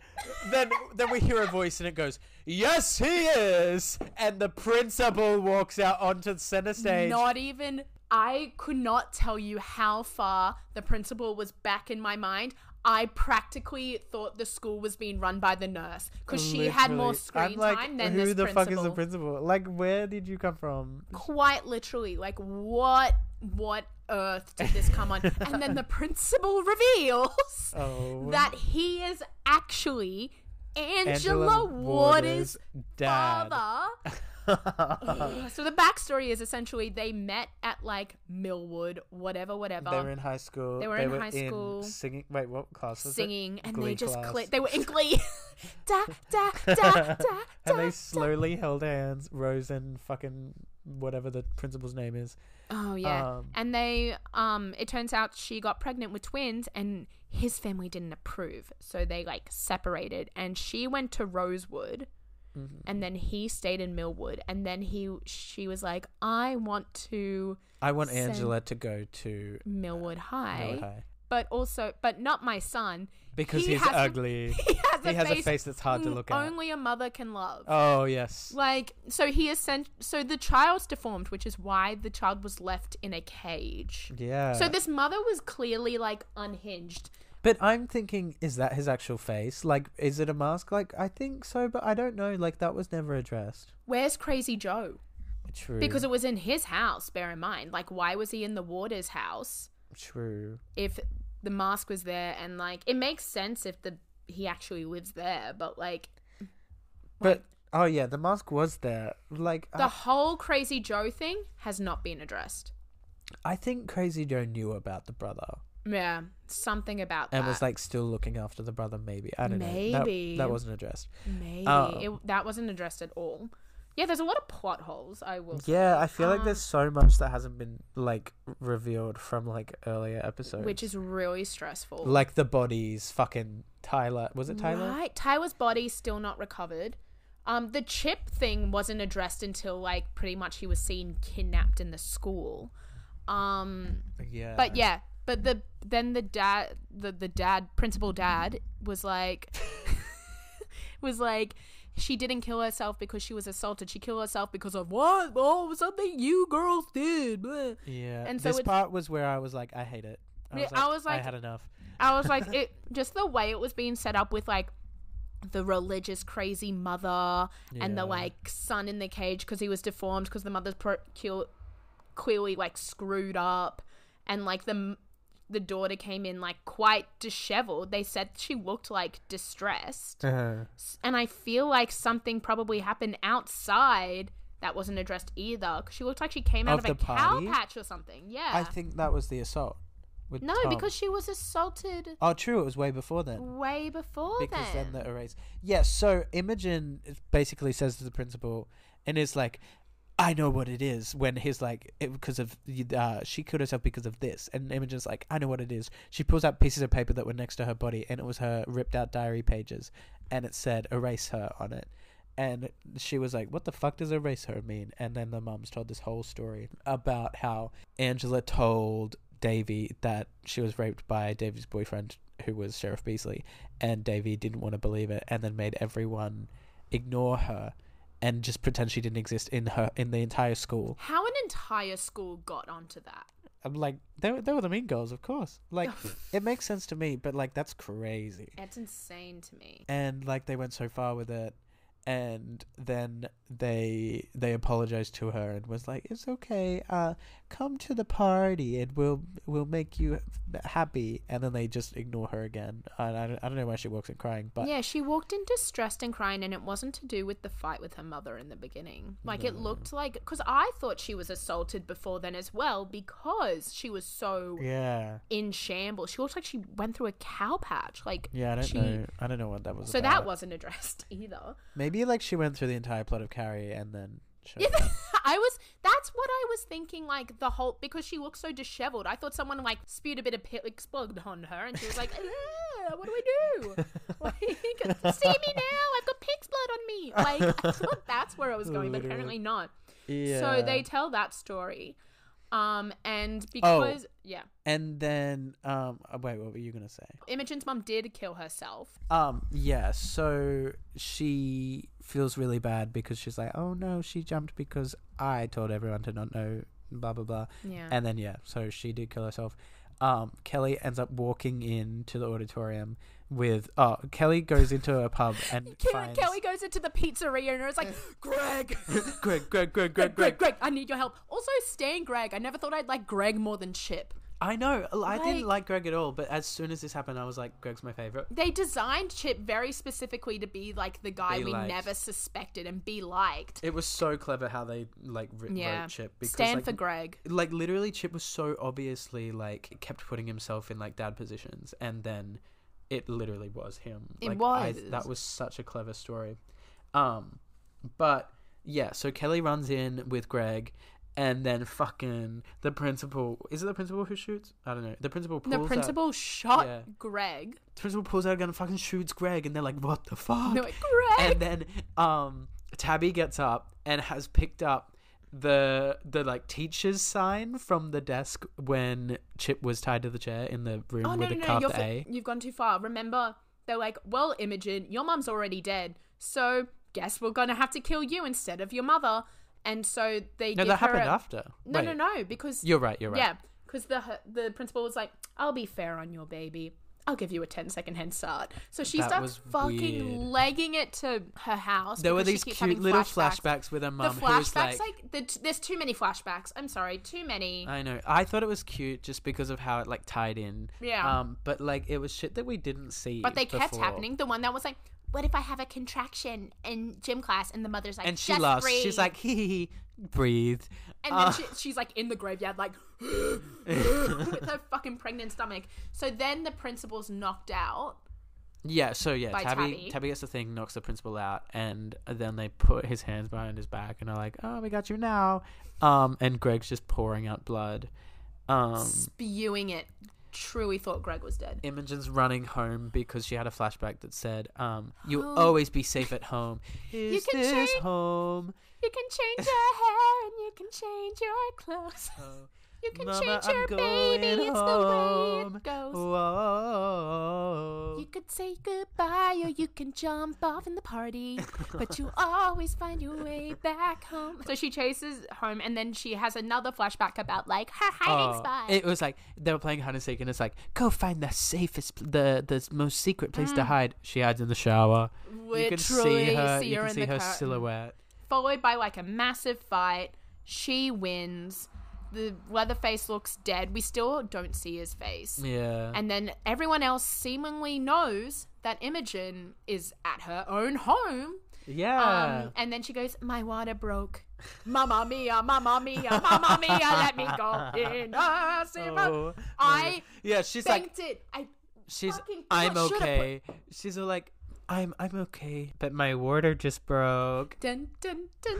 then, then we hear a voice, and it goes, "Yes, he is." And the principal walks out onto the center stage. Not even. I could not tell you how far the principal was back in my mind. I practically thought the school was being run by the nurse because she had more screen like, time than Who the principal. fuck is the principal? Like, where did you come from? Quite literally, like what? What earth did this come on? and then the principal reveals Oh, that he is actually Angela, Angela Waters' Waters' dad. father. so the backstory is essentially they met at like Millwood, whatever, whatever. They were in high school. They were in high school. Singing. Wait, what class was singing it? and Glee they just class. cli- they were in glee da da da da da and they da. slowly held hands. Rose and fucking whatever the principal's name is. oh yeah um, and they um it turns out she got pregnant with twins and his family didn't approve so they like separated and she went to rosewood Mm-hmm. and then he stayed in millwood and then he she was like i want to I want Angela to go to millwood high, Millwood High but also but not my son because He he's has a- ugly. he has, he a, has face a face that's hard to look at. only a mother can love Oh yes. Like, so he is sent. So the child's deformed, which is why the child was left in a cage. Yeah. So this mother was clearly like unhinged. But I'm thinking, is that his actual face? Like, is it a mask? Like, I think so, but I don't know. Like, that was never addressed. Where's Crazy Joe? True. Because it was in his house. Bear in mind, like, why was he in the Waters' house True. if the mask was there? And like, it makes sense if the he actually lives there. But like, But oh yeah, the mask was there. Like, the I, whole Crazy Joe thing has not been addressed. I think Crazy Joe knew about the brother Yeah, something about that. and that. was like still looking after the brother. Maybe I don't know. Maybe. That, that wasn't addressed. Maybe Um, it, that wasn't addressed at all. Yeah, there's a lot of plot holes. I will. say. Yeah, I feel like Um, there's so much that hasn't been like revealed from like earlier episodes. which is really stressful. like the bodies. Fucking Tyler. Was it Tyler? Right, Tyler's body still not recovered. Um, the chip thing wasn't addressed until like pretty much he was seen kidnapped in the school. Um, Yeah. but yeah, but the then the dad, the the dad, principal dad, was like, was like. She didn't kill herself because she was assaulted. She killed herself because of what? Oh, something you girls did. Blah. Yeah. And so this part was where I was like, I hate it. I was like, I was I had enough. I was like, it just the way it was being set up with like the religious crazy mother and the like son in the cage because he was deformed because the mother's pro- clearly like screwed up and like the the daughter came in like quite disheveled. They said she looked like distressed, Uh-huh. And I feel like something probably happened outside that wasn't addressed either. Cause she looked like she came out Of of, a the cow patch or something. Yeah. I think that was the assault. No, Tom. because she was assaulted oh, true, it was way before then. way before because then. then the erase. Yeah, so Imogen basically says to the principal, and is like, "I know what it is." When he's like, "Because of uh, she killed herself because of this," and Imogen's like, "I know what it is." She pulls out pieces of paper that were next to her body, and it was her ripped out diary pages, and it said "erase her" on it. And she was like, "What the fuck does erase her mean?" And then the mums told this whole story about how Angela told Davie that she was raped by Davie's boyfriend, who was Sheriff Beasley, and Davy didn't want to believe it, and then made everyone ignore her and just pretend she didn't exist in her in the entire school. How an entire school got onto that? I'm like, they were, they were the mean girls, of course. Like, it makes sense to me, but like that's crazy. It's insane to me. and like they went so far with it and then they they apologized to her and was like it's okay uh come to the party and we'll we'll make you happy and then they just ignore her again and I, don't- I don't know why she walks in crying but yeah, she walked in distressed and crying, and it wasn't to do with the fight with her mother in the beginning. Like, it looked like. Because I thought she was assaulted before then as well, because she was so yeah in shambles. She looked like she went through a cow patch. Like, yeah i don't she- know i don't know what that was So about. that wasn't addressed either. maybe like she went through the entire plot of carrie and then. I was. That's what I was thinking. Like the whole because she looked so disheveled. I thought someone like spewed a bit of pit explode on her, and she was like, "Ah, "What do we do? Like, see me now? I've got pig's blood on me." Like I thought that's where I was going, but apparently not. yeah So they tell that story, um, and Oh. because yeah, and then um uh, wait what were you gonna say Imogen's mom did kill herself. Um, yeah, so she feels really bad because she's like, oh no, she jumped because I told everyone to not know, blah, blah, blah. Yeah. And then, yeah, so she did kill herself. Um, Kelly ends up walking into the auditorium with, oh, Kelly goes into a pub and finds. Kelly goes into the pizzeria and it's like, Greg, Greg, Greg, Greg, Greg, Greg, Greg. Greg, I need your help. Also, staying Greg. I never thought I'd like Greg more than Chip. I know, I didn't Like- like Greg at all, but as soon as this happened, I was like, Greg's my favorite. They designed Chip very specifically to be like the guy Be we liked. never suspected and be liked. It was so clever how they, like, writ- Yeah. wrote Chip. Because, Stand like, for Greg. like literally chip was so obviously like kept putting himself in like dad positions and then it literally was him It like I, was. that was such a clever story um but yeah so kelly runs in with greg and then fucking the principal is it the principal who shoots i don't know the principal pulls The out, principal shot Yeah. Greg. the principal pulls out a gun and fucking shoots greg and they're like what the fuck No, Greg. and then um tabby gets up and has picked up the the like teacher's sign from the desk when chip was tied to the chair in the room oh no, with no, the no, you're, a fi- you've gone too far. Remember, they're like, well, Imogen, your mum's already dead, so guess we're gonna have to kill you instead of your mother. And so they no that happened a- after No, Wait, no, no, because you're right you're right Yeah, because the the principal was like, "I'll be fair on your baby. I'll give you a 10 second head start." So she That starts fucking weird. legging it to her house. there were these cute little flashbacks. flashbacks, with her The mum who flashbacks, was like, like, the t- there's too many flashbacks. I'm sorry, too many. I know. I thought it was cute just because of how it like tied in. Yeah. Um, but like it was shit that we didn't see. but they kept happening. The one that was like, "What if I have a contraction in gym class?" And the mother's like, And she "Just laughs. breathe." She's like, hee hee hee, breathe. And Uh, then she, she's like in the graveyard, like with her fucking pregnant stomach. So then the principal's knocked out. Yeah, so yeah, Tabby, Tabby. Tabby gets the thing, knocks the principal out, and then they put his hands behind his back and are like, "Oh, we got you now." Um, and Greg's just pouring out blood. Um, spewing it. Truly thought Greg was dead. Imogen's running home because she had a flashback that said, um, "You'll Home. always be safe at home." Is can this change- home? You can change your hair and you can change your clothes. You can Mama, change I'm your going baby. It's the way it goes. Whoa. You could say goodbye or you can jump off in the party, but you always find your way back home. So she chases home and then she has another flashback about like her hiding Oh, spot. It was like they were playing hide and seek, and it's like, go find the safest, the the most secret place Mm. to hide. She hides in the shower. you can Literally see her. see you her can in see the her curtain. silhouette. followed by like a massive fight. She wins. The Leatherface looks dead. We still don't see his face. Yeah. And then everyone else seemingly knows that Imogen is at her own home. Yeah. Um, and then she goes, "My water broke, Mamma mia, Mamma mia, Mamma mia, let me go in a. Oh, I yeah, she's like. I she's fucking I'm should've put- okay. She's like I'm I'm okay, but my water just broke. Dun, dun, dun,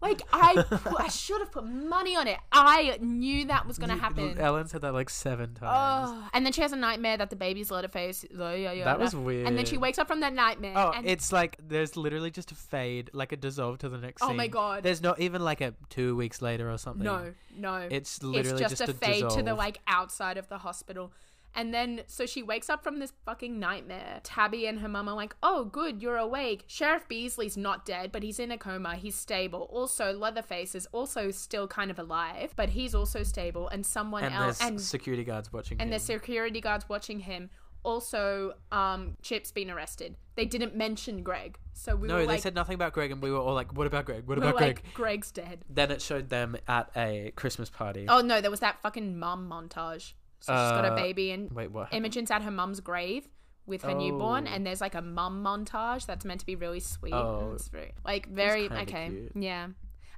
like I I should have put money on it. I knew that was gonna happen. Ellen said that like seven times. Oh, and then she has a nightmare that the baby's Leatherface. face. that was weird. And then she wakes up from that nightmare. Oh, and- it's like there's literally just a fade, like a dissolve to the next. Oh my god. There's not even like a two weeks later or something. No, no. It's literally it's just, just, a, a fade dissolve. to the like outside of the hospital. And then, so she wakes up from this fucking nightmare. Tabby and her mum are like, oh, good, you're awake. Sheriff Beasley's not dead, but he's in a coma. He's stable. Also, Leatherface is also still kind of alive, but he's also stable. And someone And else. And, security guards watching. and him. And there's security guards watching him. Also, um, Chip's been arrested. They didn't mention Greg. So we were no, they like, said nothing about Greg, and we were all like, "What about Greg? What we about Greg?" like, Greg's dead. Then it showed them at a Christmas party. Oh, no, there was that fucking mum montage. So she's got a Uh, baby and Wait, what? Imogen's at her mum's grave with her newborn, Oh. and there's like a mum montage that's meant to be really sweet. Oh. it's very, like very okay. cute. Yeah,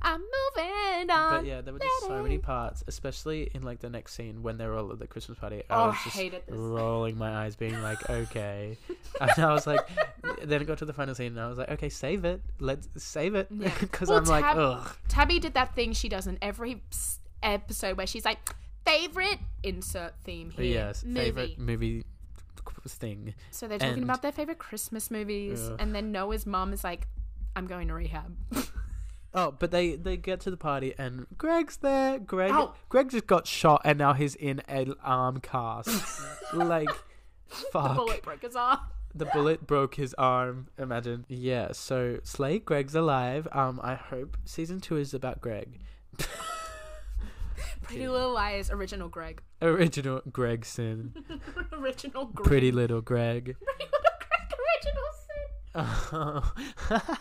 I'm moving on. But yeah, there were just so many parts, especially in like the next scene when they were all at the Christmas party. Oh, I I was just hated this. rolling my eyes, being like, "Okay," and I was like, then it got to the final scene, and I was like, "Okay, save it. Let's save it," Yeah. because Well, I'm like, "Ugh." Tabby did that thing she does in every episode where she's like, favorite insert theme here. yes, movie. favorite movie thing. So they're talking and- about their favorite Christmas movies, Ugh. and then Noa's mom is like, I'm going to rehab. Oh, but they they get to the party and Greg's there. Greg Ow. Greg just got shot and now he's in an arm cast. like, fuck. The bullet broke his arm. The bullet broke his arm. Imagine. Yeah. So Slay, Greg's alive. Um, I hope season two is about Greg. Pretty Little Liars, original Greg. Original Gregson. original Greg. Pretty little Greg. Pretty Little Greg, original sin.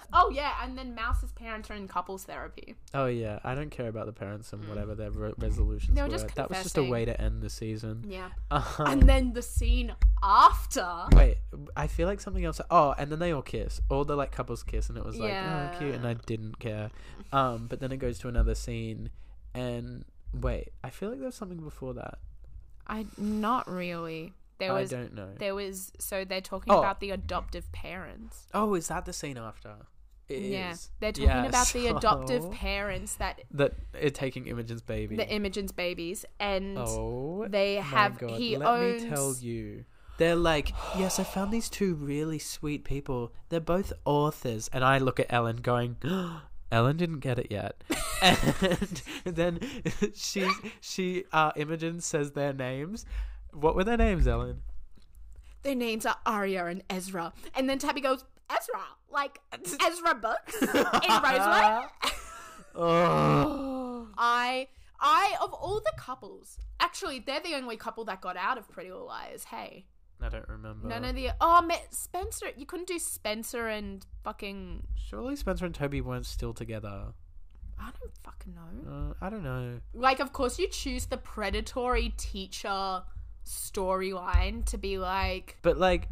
Oh yeah, and then Mouse's parents are in couples therapy. oh yeah. I don't care about the parents and whatever their re- resolutions. They were were. just that was just a confessing. way to end the season. Yeah. Um, And then the scene after. Wait, I feel like something else. Oh, and then they all kiss. All the like couples kiss, and it was like, oh, cute, and I Yeah. didn't care. Um, but then it goes to another scene, and wait, I feel like there was something before that. I not really. There was I don't know. there was so they're talking Oh. about the adoptive parents. Oh, is that the scene after? It Yeah. is. They're talking about the adoptive parents that that are taking Imogen's baby. the Imogen's babies and oh, they my have God. he Let owns me tell you. They're like, yes, I found these two really sweet people. They're both authors, and I look at Ellen, going, Ellen didn't get it yet, and then she she uh Imogen says their names. What were their names, Ellen? their names are Aria and Ezra. And then Tabby goes, Ezra, like Ezra books in Rosewood. Oh, I I of all the couples, actually they're the only couple that got out of Pretty Little Liars. Hey, I don't remember. none of the oh Ma- Spencer, you couldn't do Spencer and fucking Surely Spencer and Toby weren't still together. I don't fucking know. Uh, I don't know. Like, of course you choose the predatory teacher storyline to be like, But like,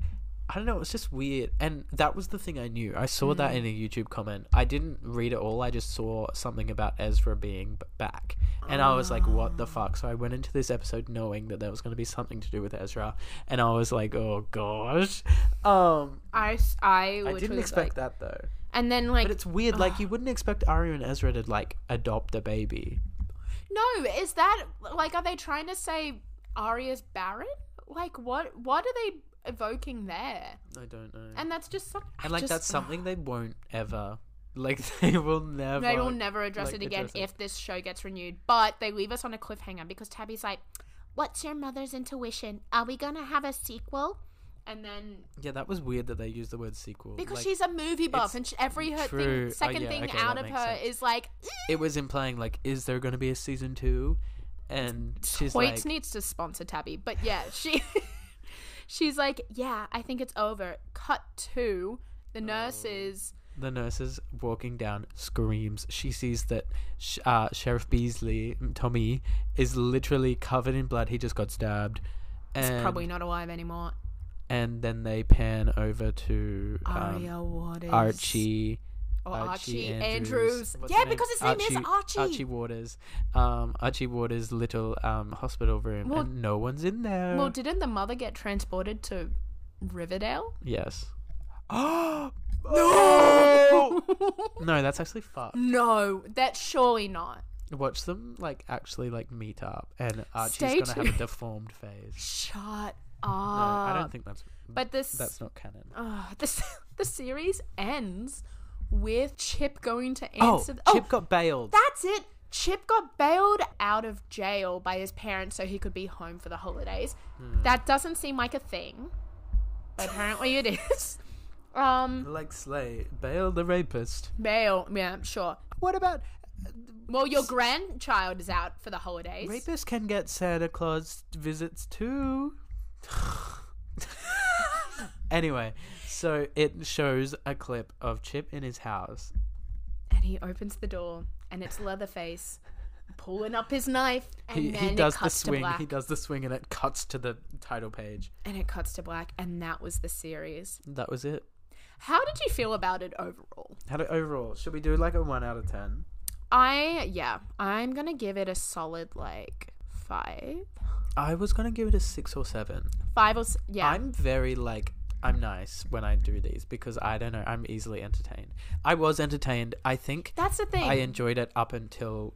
I don't know. It's just weird, and that was the thing I knew. I saw that in a YouTube comment. I didn't read it all. I just saw something about Ezra being back, and I was like, "What the fuck?" So I went into this episode knowing that there was going to be something to do with Ezra, and I was like, "Oh gosh." Um, I I didn't expect like- that though. And then like But it's weird. Like you wouldn't expect Aria and Ezra to like adopt a baby. No, is that like are they trying to say Aria's barren? Like what what are they evoking there? I don't know. And that's just some, I and like just- that's something they won't ever. Like they will never. they will never address like, it again address it. if this show gets renewed. But they leave us on a cliffhanger because Tabby's like, "What's your mother's intuition? Are we gonna have a sequel?" And then Yeah, that was weird that they used the word sequel. because Like, she's a movie buff and sh every her true. thing, Oh, second yeah, thing okay, out of her sense. is like, it was implying like, is there going to be a season two? And she's Hoyt like, needs to sponsor Tabby. But yeah, she she's like, yeah, I think it's over. Cut to the nurses. the nurses walking down, screams. She sees that sh- uh, Sheriff Beasley, mm, Tommy, is literally covered in blood. He just got stabbed. He's And, probably not alive anymore. and then they pan over to um, Aria Waters. Archie. Or Archie Archie, Andrews. Andrews. Yeah, because his name is Archie. Archie Waters. Um, Archie Waters' little um hospital room, Well- and no one's in there. Well, didn't the mother get transported to Riverdale? yes. no. no, that's actually fucked. No, that's surely not. Watch them like actually like meet up, and Archie's Stay gonna have a deformed face. Shut No. I don't think that's. But this that's not canon. uh, this the series ends with Chip going to Oh, answer. Chip got bailed. That's it. Chip got bailed out of jail by his parents so he could be home for the holidays. Hmm. That doesn't seem like a thing, but apparently it is. Um, like Slay, bail the rapist. bail. Yeah, sure. What about Well, your grandchild is out for the holidays. rapists? Can get Santa Claus visits too. anyway, so it shows a clip of Chip in his house. And he opens the door, and it's Leatherface pulling up his knife, and He, then he does it the cuts to swing. black. He does the swing, and it cuts to the title page. and it cuts to black, and that was the series. That was it. How did you feel about it overall? How do overall? Should we do like a one out of ten? I yeah, I'm gonna give it a solid like five, I was gonna give it a six or seven. five or yeah. I'm very like I'm nice when I do these because I don't know I'm easily entertained. I was entertained. I think That's the thing. I enjoyed it up until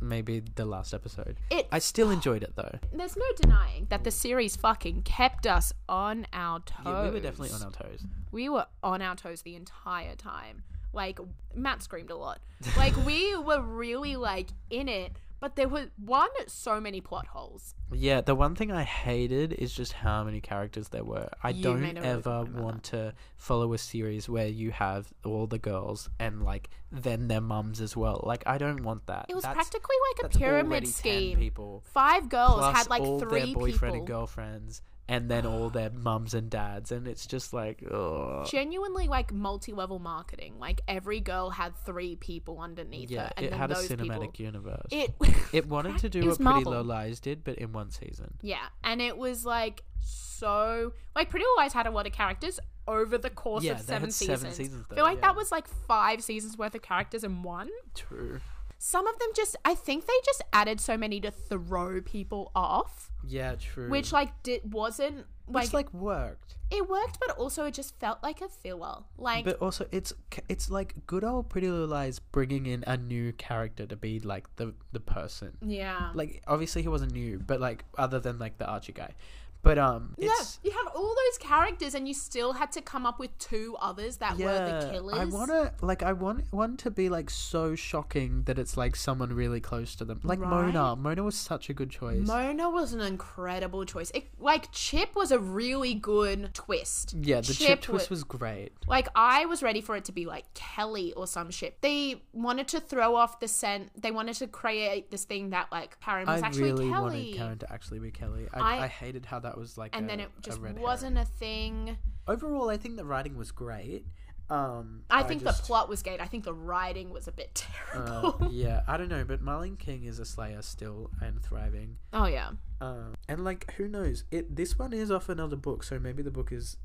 maybe the last episode. it I still enjoyed it though. there's no denying that the series fucking kept us on our toes. Yeah, we were definitely on our toes. We were on our toes the entire time. Like Matt screamed a lot. Like we were really like in it, but there were one so many plot holes. Yeah, the one thing I hated is just how many characters there were. I You don't really ever want to follow a series where you have all the girls and like then their mums as well. Like I don't want that. It was That's- practically like a pyramid scheme. people. Five girls had like three their boyfriend people. and girlfriends, and then all their mums and dads, and it's just like, ugh. Genuinely like multi-level marketing. Like every girl had three people underneath yeah, her, and it had a cinematic people. universe. It It wanted to do what Pretty Little Lies did, but in one season. Yeah, and it was like so like Pretty Little Lies had a lot of characters over the course Yeah, of seven had seven seasons. seasons, I feel like yeah. that was like five seasons worth of characters in one. True. Some of them just I think they just added so many to throw people off, Yeah, true. which like did wasn't like, which like worked. it worked, but also it just felt like a filler. Like But also, it's it's like good old Pretty Little Lies bringing in a new character to be like the the person. yeah, Like obviously he wasn't new, but like other than like the Archie guy, but um, yeah, it's you have all those characters, and you still had to come up with two others that were the killers. I want to like I want one to be like so shocking that it's like someone really close to them. Like Mona. Mona was such a good choice. Mona was an incredible choice. It, like Chip was a really good twist. yeah, the chip, twist wa- was great. like I was ready for it to be like Kelly or some shit. They wanted to throw off the scent. They wanted to create this thing that like Karen was I actually really Kelly. wanted Karen to actually be Kelly. I, I- I, hated how that was like, and a- then it just red wasn't herring. a thing. Overall, I think the writing was great. Um, I think just- the plot was great. I think the writing was a bit Uh, terrible. yeah, I don't know, but Marlene King is a Slayer still and thriving. oh yeah. Um, and like, who knows? It this one is off another book, so maybe the book is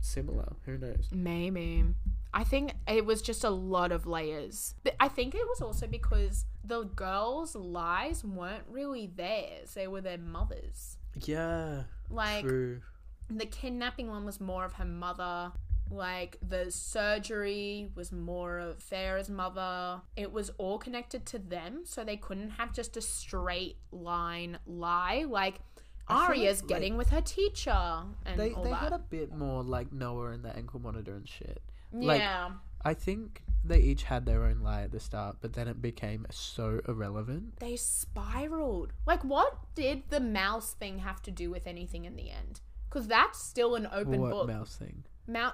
similar. Who knows? Maybe. I think it was just a lot of layers. But I think it was also because the girls' lies weren't really theirs. They were their mothers. Yeah, Like true. the kidnapping one was more of her mother. Like the surgery was more of Faran's mother. It was all connected to them, so they couldn't have just a straight line lie. Like Aria's like- getting with her teacher and They all they that. had a bit more like Noa and the ankle monitor and shit. like- yeah. I think they each had their own lie at the start, but then it became so irrelevant. they spiraled. Like, what did the mouse thing have to do with anything in the end? Because that's still an open what book. mouse thing?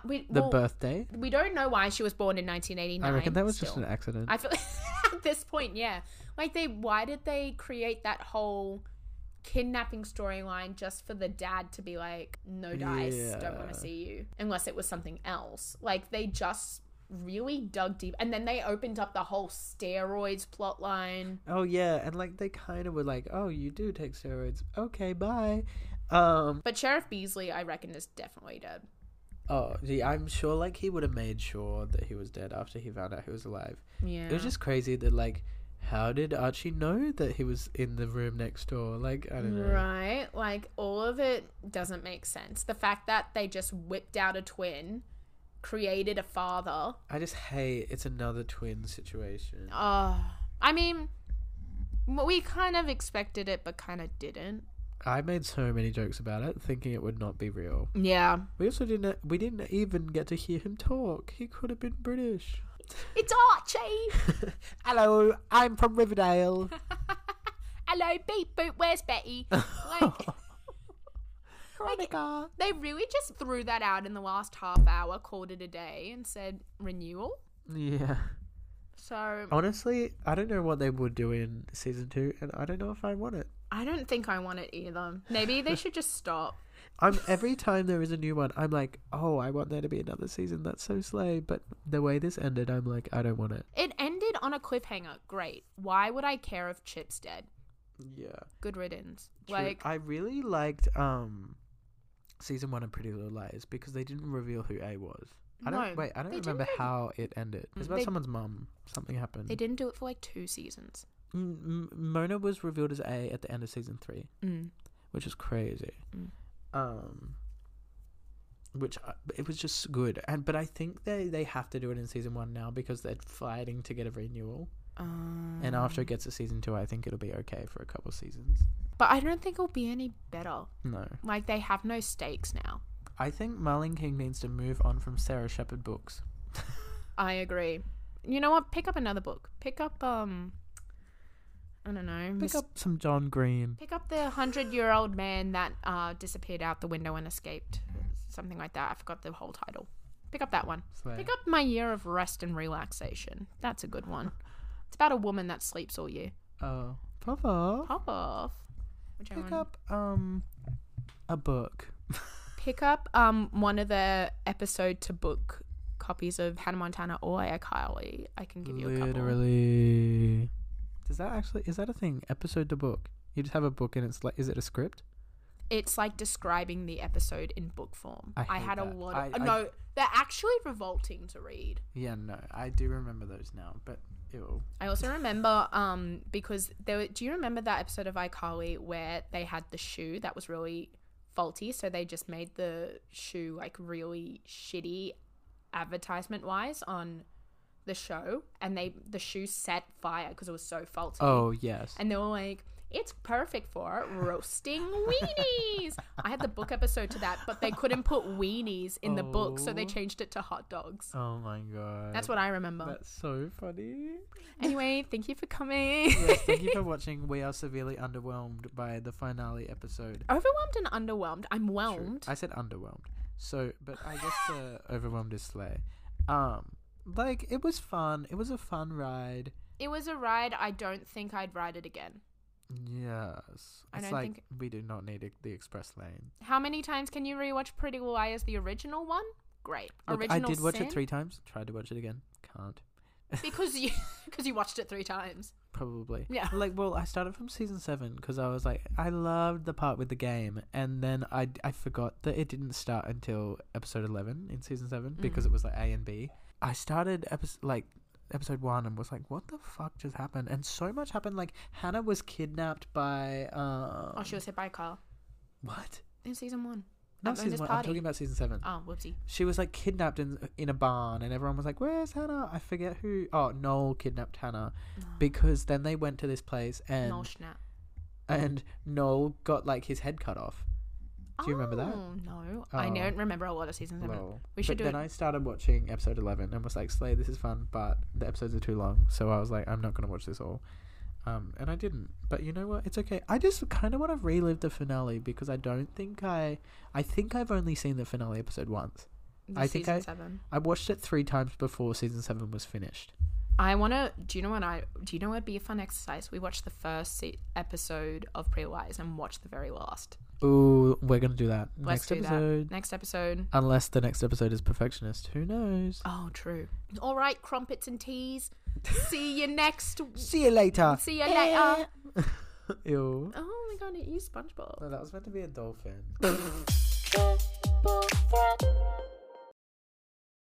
We, The well, birthday? We don't know why she was born in 1989. I reckon that was just an accident. I feel at this point, yeah. Like they, why did they create that whole kidnapping storyline just for the dad to be like, no dice, don't want to see you, unless it was something else. Like they just really dug deep, and then they opened up the whole steroids plot line. Oh yeah, and like they kind of were like, "Oh, you do take steroids. Okay, bye." Um. But Sheriff Beasley, I reckon, is definitely dead. Oh, gee, I'm sure like he would have made sure that he was dead after he found out he was alive. Yeah. It was just crazy that like, how did Archie know that he was in the room next door? Like, I don't know. Right. Like all of it doesn't make sense. The fact that they just whipped out a twin, created a father. I just hate it's another twin situation. Uh I mean we kind of expected it but kind of didn't. I made so many jokes about it, thinking it would not be real. Yeah. We also didn't. We didn't even get to hear him talk. He could have been British. It's Archie. Hello, I'm from Riverdale. Hello, beep boop, where's Betty? Like Veronica. they really just threw that out in the last half hour, called it a day and said renewal. Yeah. So Honestly, I don't know what they would do in season two, and I don't know if I want it. I don't think I want it either. Maybe they should just stop. I'm every time there is a new one, I'm like, oh, I want there to be another season. That's so slay. But the way this ended, I'm like, I don't want it. It ended on a cliffhanger. Great. Why would I care if Chip's dead? Yeah. Good riddance. True. Like, I really liked um season one of Pretty Little Liars because they didn't reveal who A was. I don't No, wait. I don't remember didn't. how it ended. It was about They- someone's mum. Something happened. they didn't do it for like two seasons. M- M- Mona was revealed as A at the end of season three, Mm. which is crazy. Mm. Um, which I, it was just good, and but I think they they have to do it in season one now because they're fighting to get a renewal. Um, And after it gets to season two, I think it'll be okay for a couple seasons. But I don't think it'll be any better. No, Like, they have no stakes now. I think Marlene King needs to move on from Sara Shepard books. I agree. You know what? Pick up another book. Pick up, um, I don't know. Pick Miss- up some John Green. Pick up the hundred year old man that uh, disappeared out the window and escaped. Something like that. I forgot the whole title. Pick up that one. Slay. Pick up My Year of Rest and Relaxation. That's a good one. It's about a woman that sleeps all year. Oh, Papa. Pop off. Which Pick up um a book. Pick up um one of the episode to book copies of Hannah Montana or iCarly. I can give you a couple. Literally. Does that actually is that a thing? Episode to book. You just have a book and it's like is it a script? It's like describing the episode in book form. I hate had a lot of I- I- no, they're actually revolting to read. Yeah, no. I do remember those now, but ew. I also remember um because there were, do you remember that episode of iCarly where they had the shoe that was really faulty so they just made the shoe like really shitty advertisement wise on the show and they the shoe set fire because it was so faulty. Oh yes. And they were like, it's perfect for roasting weenies. I had the book episode to that, but they couldn't put weenies in the book, so they Oh. changed it to hot dogs. oh my god. That's what I remember. That's so funny. Anyway, thank you for coming. yes, thank you for watching. We are severely underwhelmed by the finale episode. Overwhelmed and underwhelmed. I'm True. I said underwhelmed. So, but I guess the overwhelmed is slay. Um, like it was fun. It was a fun ride. It was a ride. I don't think I'd ride it again. Yes, I it's like think- we do not need a, the express lane. How many times can you rewatch Pretty Little Liars, the original one? Great. Look, original I did watch sin? it three times. Tried to watch it again. Can't. because you because you watched it three times. Probably. Yeah. Like, well, I started from season seven because I was like, I loved the part with the game, and then I I forgot that it didn't start until episode eleven in season seven because Mm. it was like A and B. I started episode like episode one and was like, what the fuck just happened? And so much happened. Like Hannah was kidnapped by. Uh, Oh, she was hit by a car what? in season one. Not season one. I'm talking about season seven. Oh, whoopsie. She was like kidnapped in in a barn, and everyone was like, "Where's Hannah?" I forget who. Oh, Noel kidnapped Hannah because then they went to this place and No snap. and Noel got like his head cut off. Do you remember that? Oh, no. I Oh. don't remember a lot of season seven. Lol. We should but do then it. I started watching episode eleven and was like, "Slay, this is fun," but the episodes are too long, so I was like, "I'm not gonna watch this all." Um, and I didn't. But you know what? It's okay. I just kind of want to relive the finale because I don't think I. I think I've only seen the finale episode once. I think season I- seven. I watched it three times before season seven was finished. I want to. Do you know what I? Do you know what'd be a fun exercise? We watch the first se- episode of Pretty Lies and watch the very last. Ooh, we're gonna do that Let's next do episode. that. Next episode. Unless the next episode is perfectionist, who knows? Oh, true. All right, crumpets and teas. See you next. See you later. See you later. Eh. Ew. Oh my god, it used SpongeBob. No, that was meant to be a dolphin. Triple threat.